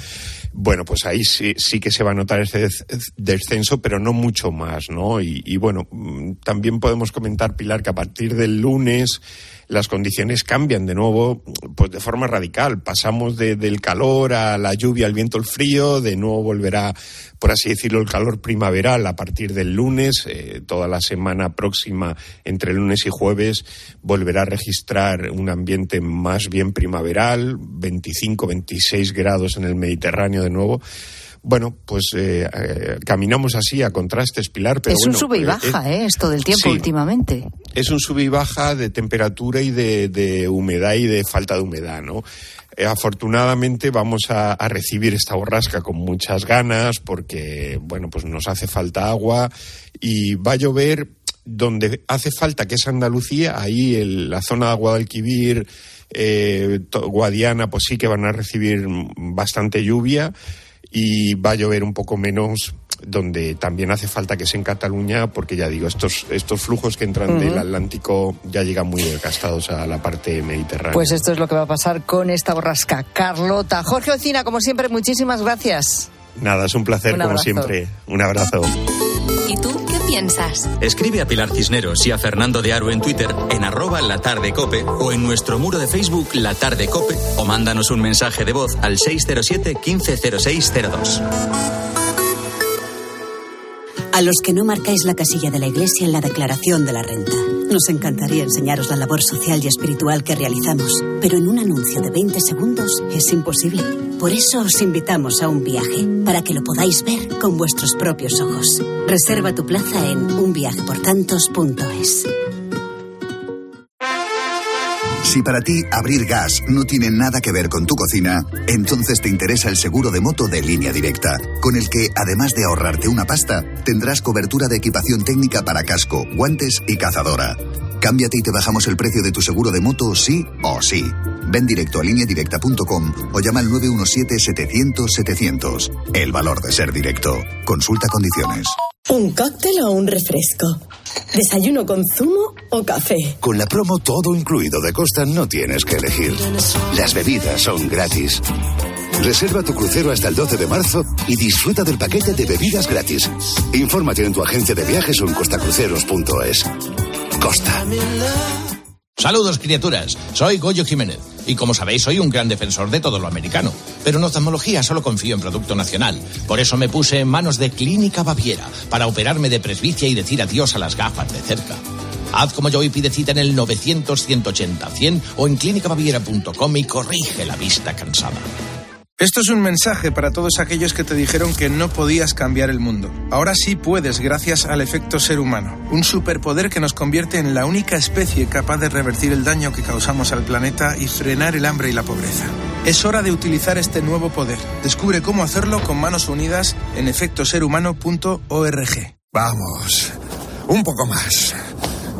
Bueno, pues ahí sí, sí, que se va a notar ese descenso, pero no mucho más, ¿no? Y, y bueno, mm, también podemos comentar, Pilar, que a partir del lunes las condiciones cambian de nuevo, pues de forma radical. Pasamos de, del calor a la lluvia, al viento, el frío, de nuevo volverá, por así decirlo, el calor primaveral a partir del lunes. Eh, toda la semana próxima, entre lunes y jueves, volverá a registrar un ambiente más bien primaveral, 25, 26 grados en el Mediterráneo de nuevo bueno, pues eh, eh, caminamos así a contrastes, Pilar. Pero es bueno, un sube y baja, eh, esto del tiempo sí, últimamente. Es un sube y baja de temperatura y de, de humedad y de falta de humedad, ¿no? Eh, afortunadamente vamos a, a, recibir esta borrasca con muchas ganas porque, bueno, pues nos hace falta agua y va a llover donde hace falta, que es Andalucía, ahí en la zona de Guadalquivir, eh, Guadiana, pues sí que van a recibir bastante lluvia y va a llover un poco menos donde también hace falta que sea en Cataluña, porque ya digo, estos, estos flujos que entran uh -huh. del Atlántico ya llegan muy desgastados a la parte mediterránea. Pues esto es lo que va a pasar con esta borrasca. Carlota, Jorge Ocina, como siempre, muchísimas gracias. Nada, es un placer, un como siempre. Un abrazo. ¿Y tú qué piensas? Escribe a Pilar Cisneros y a Fernando de Aro en Twitter en arroba la tarde cope o en nuestro muro de Facebook La Tarde Cope o mándanos un mensaje de voz al 607 150602. A los que no marcáis la casilla de la Iglesia en la declaración de la renta. Nos encantaría enseñaros la labor social y espiritual que realizamos, pero en un anuncio de 20 segundos es imposible. Por eso os invitamos a un viaje, para que lo podáis ver con vuestros propios ojos. Reserva tu plaza en unviajeportantos.es. Si para ti abrir gas no tiene nada que ver con tu cocina, entonces te interesa el seguro de moto de línea directa, con el que, además de ahorrarte una pasta, tendrás cobertura de equipación técnica para casco, guantes y cazadora. Cámbiate y te bajamos el precio de tu seguro de moto sí o sí. Ven directo a lineadirecta.com o llama al 917-700-700. El valor de ser directo. Consulta condiciones. ¿Un cóctel o un refresco? ¿Desayuno con zumo o café? Con la promo todo incluido de Costa no tienes que elegir. Las bebidas son gratis. Reserva tu crucero hasta el 12 de marzo y disfruta del paquete de bebidas gratis. Infórmate en tu agencia de viajes o en costacruceros.es. Costa. Saludos, criaturas. Soy Goyo Jiménez. Y como sabéis, soy un gran defensor de todo lo americano. Pero en oftalmología solo confío en producto nacional. Por eso me puse en manos de Clínica Baviera para operarme de presbicia y decir adiós a las gafas de cerca. Haz como yo y pide cita en el 900-180-100 o en clínicabaviera.com y corrige la vista cansada. Esto es un mensaje para todos aquellos que te dijeron que no podías cambiar el mundo. Ahora sí puedes gracias al efecto ser humano, un superpoder que nos convierte en la única especie capaz de revertir el daño que causamos al planeta y frenar el hambre y la pobreza. Es hora de utilizar este nuevo poder. Descubre cómo hacerlo con manos unidas en efectoserhumano.org. Vamos, un poco más.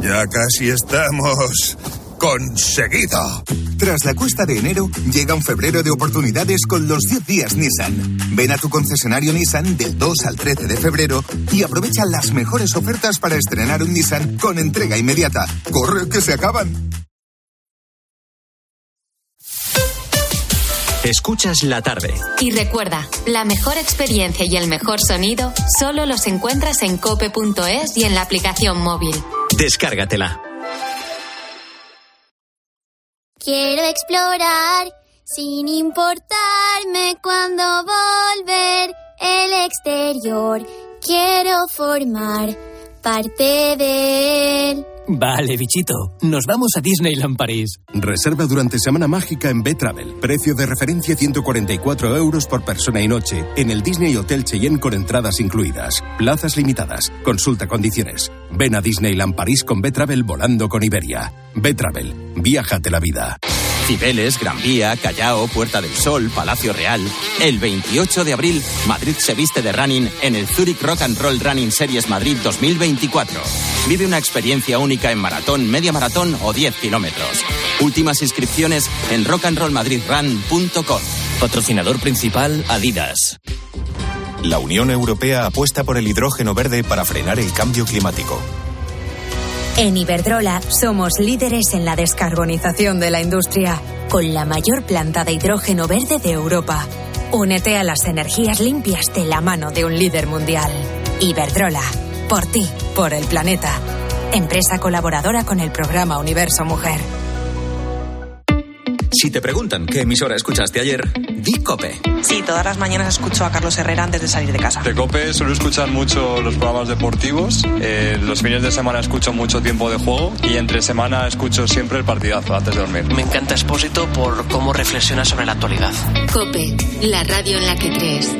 Ya casi estamos conseguido. Tras la cuesta de enero, llega un febrero de oportunidades con los 10 días Nissan. Ven a tu concesionario Nissan del 2 al 13 de febrero y aprovecha las mejores ofertas para estrenar un Nissan con entrega inmediata. ¡Corre, que se acaban! Escuchas la tarde. Y recuerda, la mejor experiencia y el mejor sonido solo los encuentras en cope.es y en la aplicación móvil. Descárgatela. Quiero explorar sin importarme cuando volver el exterior. Quiero formar parte de él. Vale, bichito. Nos vamos a Disneyland París. Reserva durante Semana Mágica en B-Travel. Precio de referencia 144 euros por persona y noche en el Disney Hotel Cheyenne con entradas incluidas. Plazas limitadas. Consulta condiciones. Ven a Disneyland París con B-Travel volando con Iberia. B-Travel. Viájate la vida. Cibeles, Gran Vía, Callao, Puerta del Sol, Palacio Real. El 28 de abril, Madrid se viste de running en el Zurich Rock and Roll Running Series Madrid 2024. Vive una experiencia única en maratón, media maratón o 10 kilómetros. Últimas inscripciones en rockandrollmadridrun.com. Patrocinador principal Adidas. La Unión Europea apuesta por el hidrógeno verde para frenar el cambio climático. En Iberdrola somos líderes en la descarbonización de la industria, con la mayor planta de hidrógeno verde de Europa. Únete a las energías limpias de la mano de un líder mundial. Iberdrola, por ti, por el planeta. Empresa colaboradora con el programa Universo Mujer. Si te preguntan qué emisora escuchaste ayer, di Cope. Sí, todas las mañanas escucho a Carlos Herrera antes de salir de casa. De Cope suelo escuchar mucho los programas deportivos. Eh, los fines de semana escucho mucho tiempo de juego y entre semana escucho siempre el partidazo antes de dormir. Me encanta Expósito por cómo reflexiona sobre la actualidad. Cope, la radio en la que crees.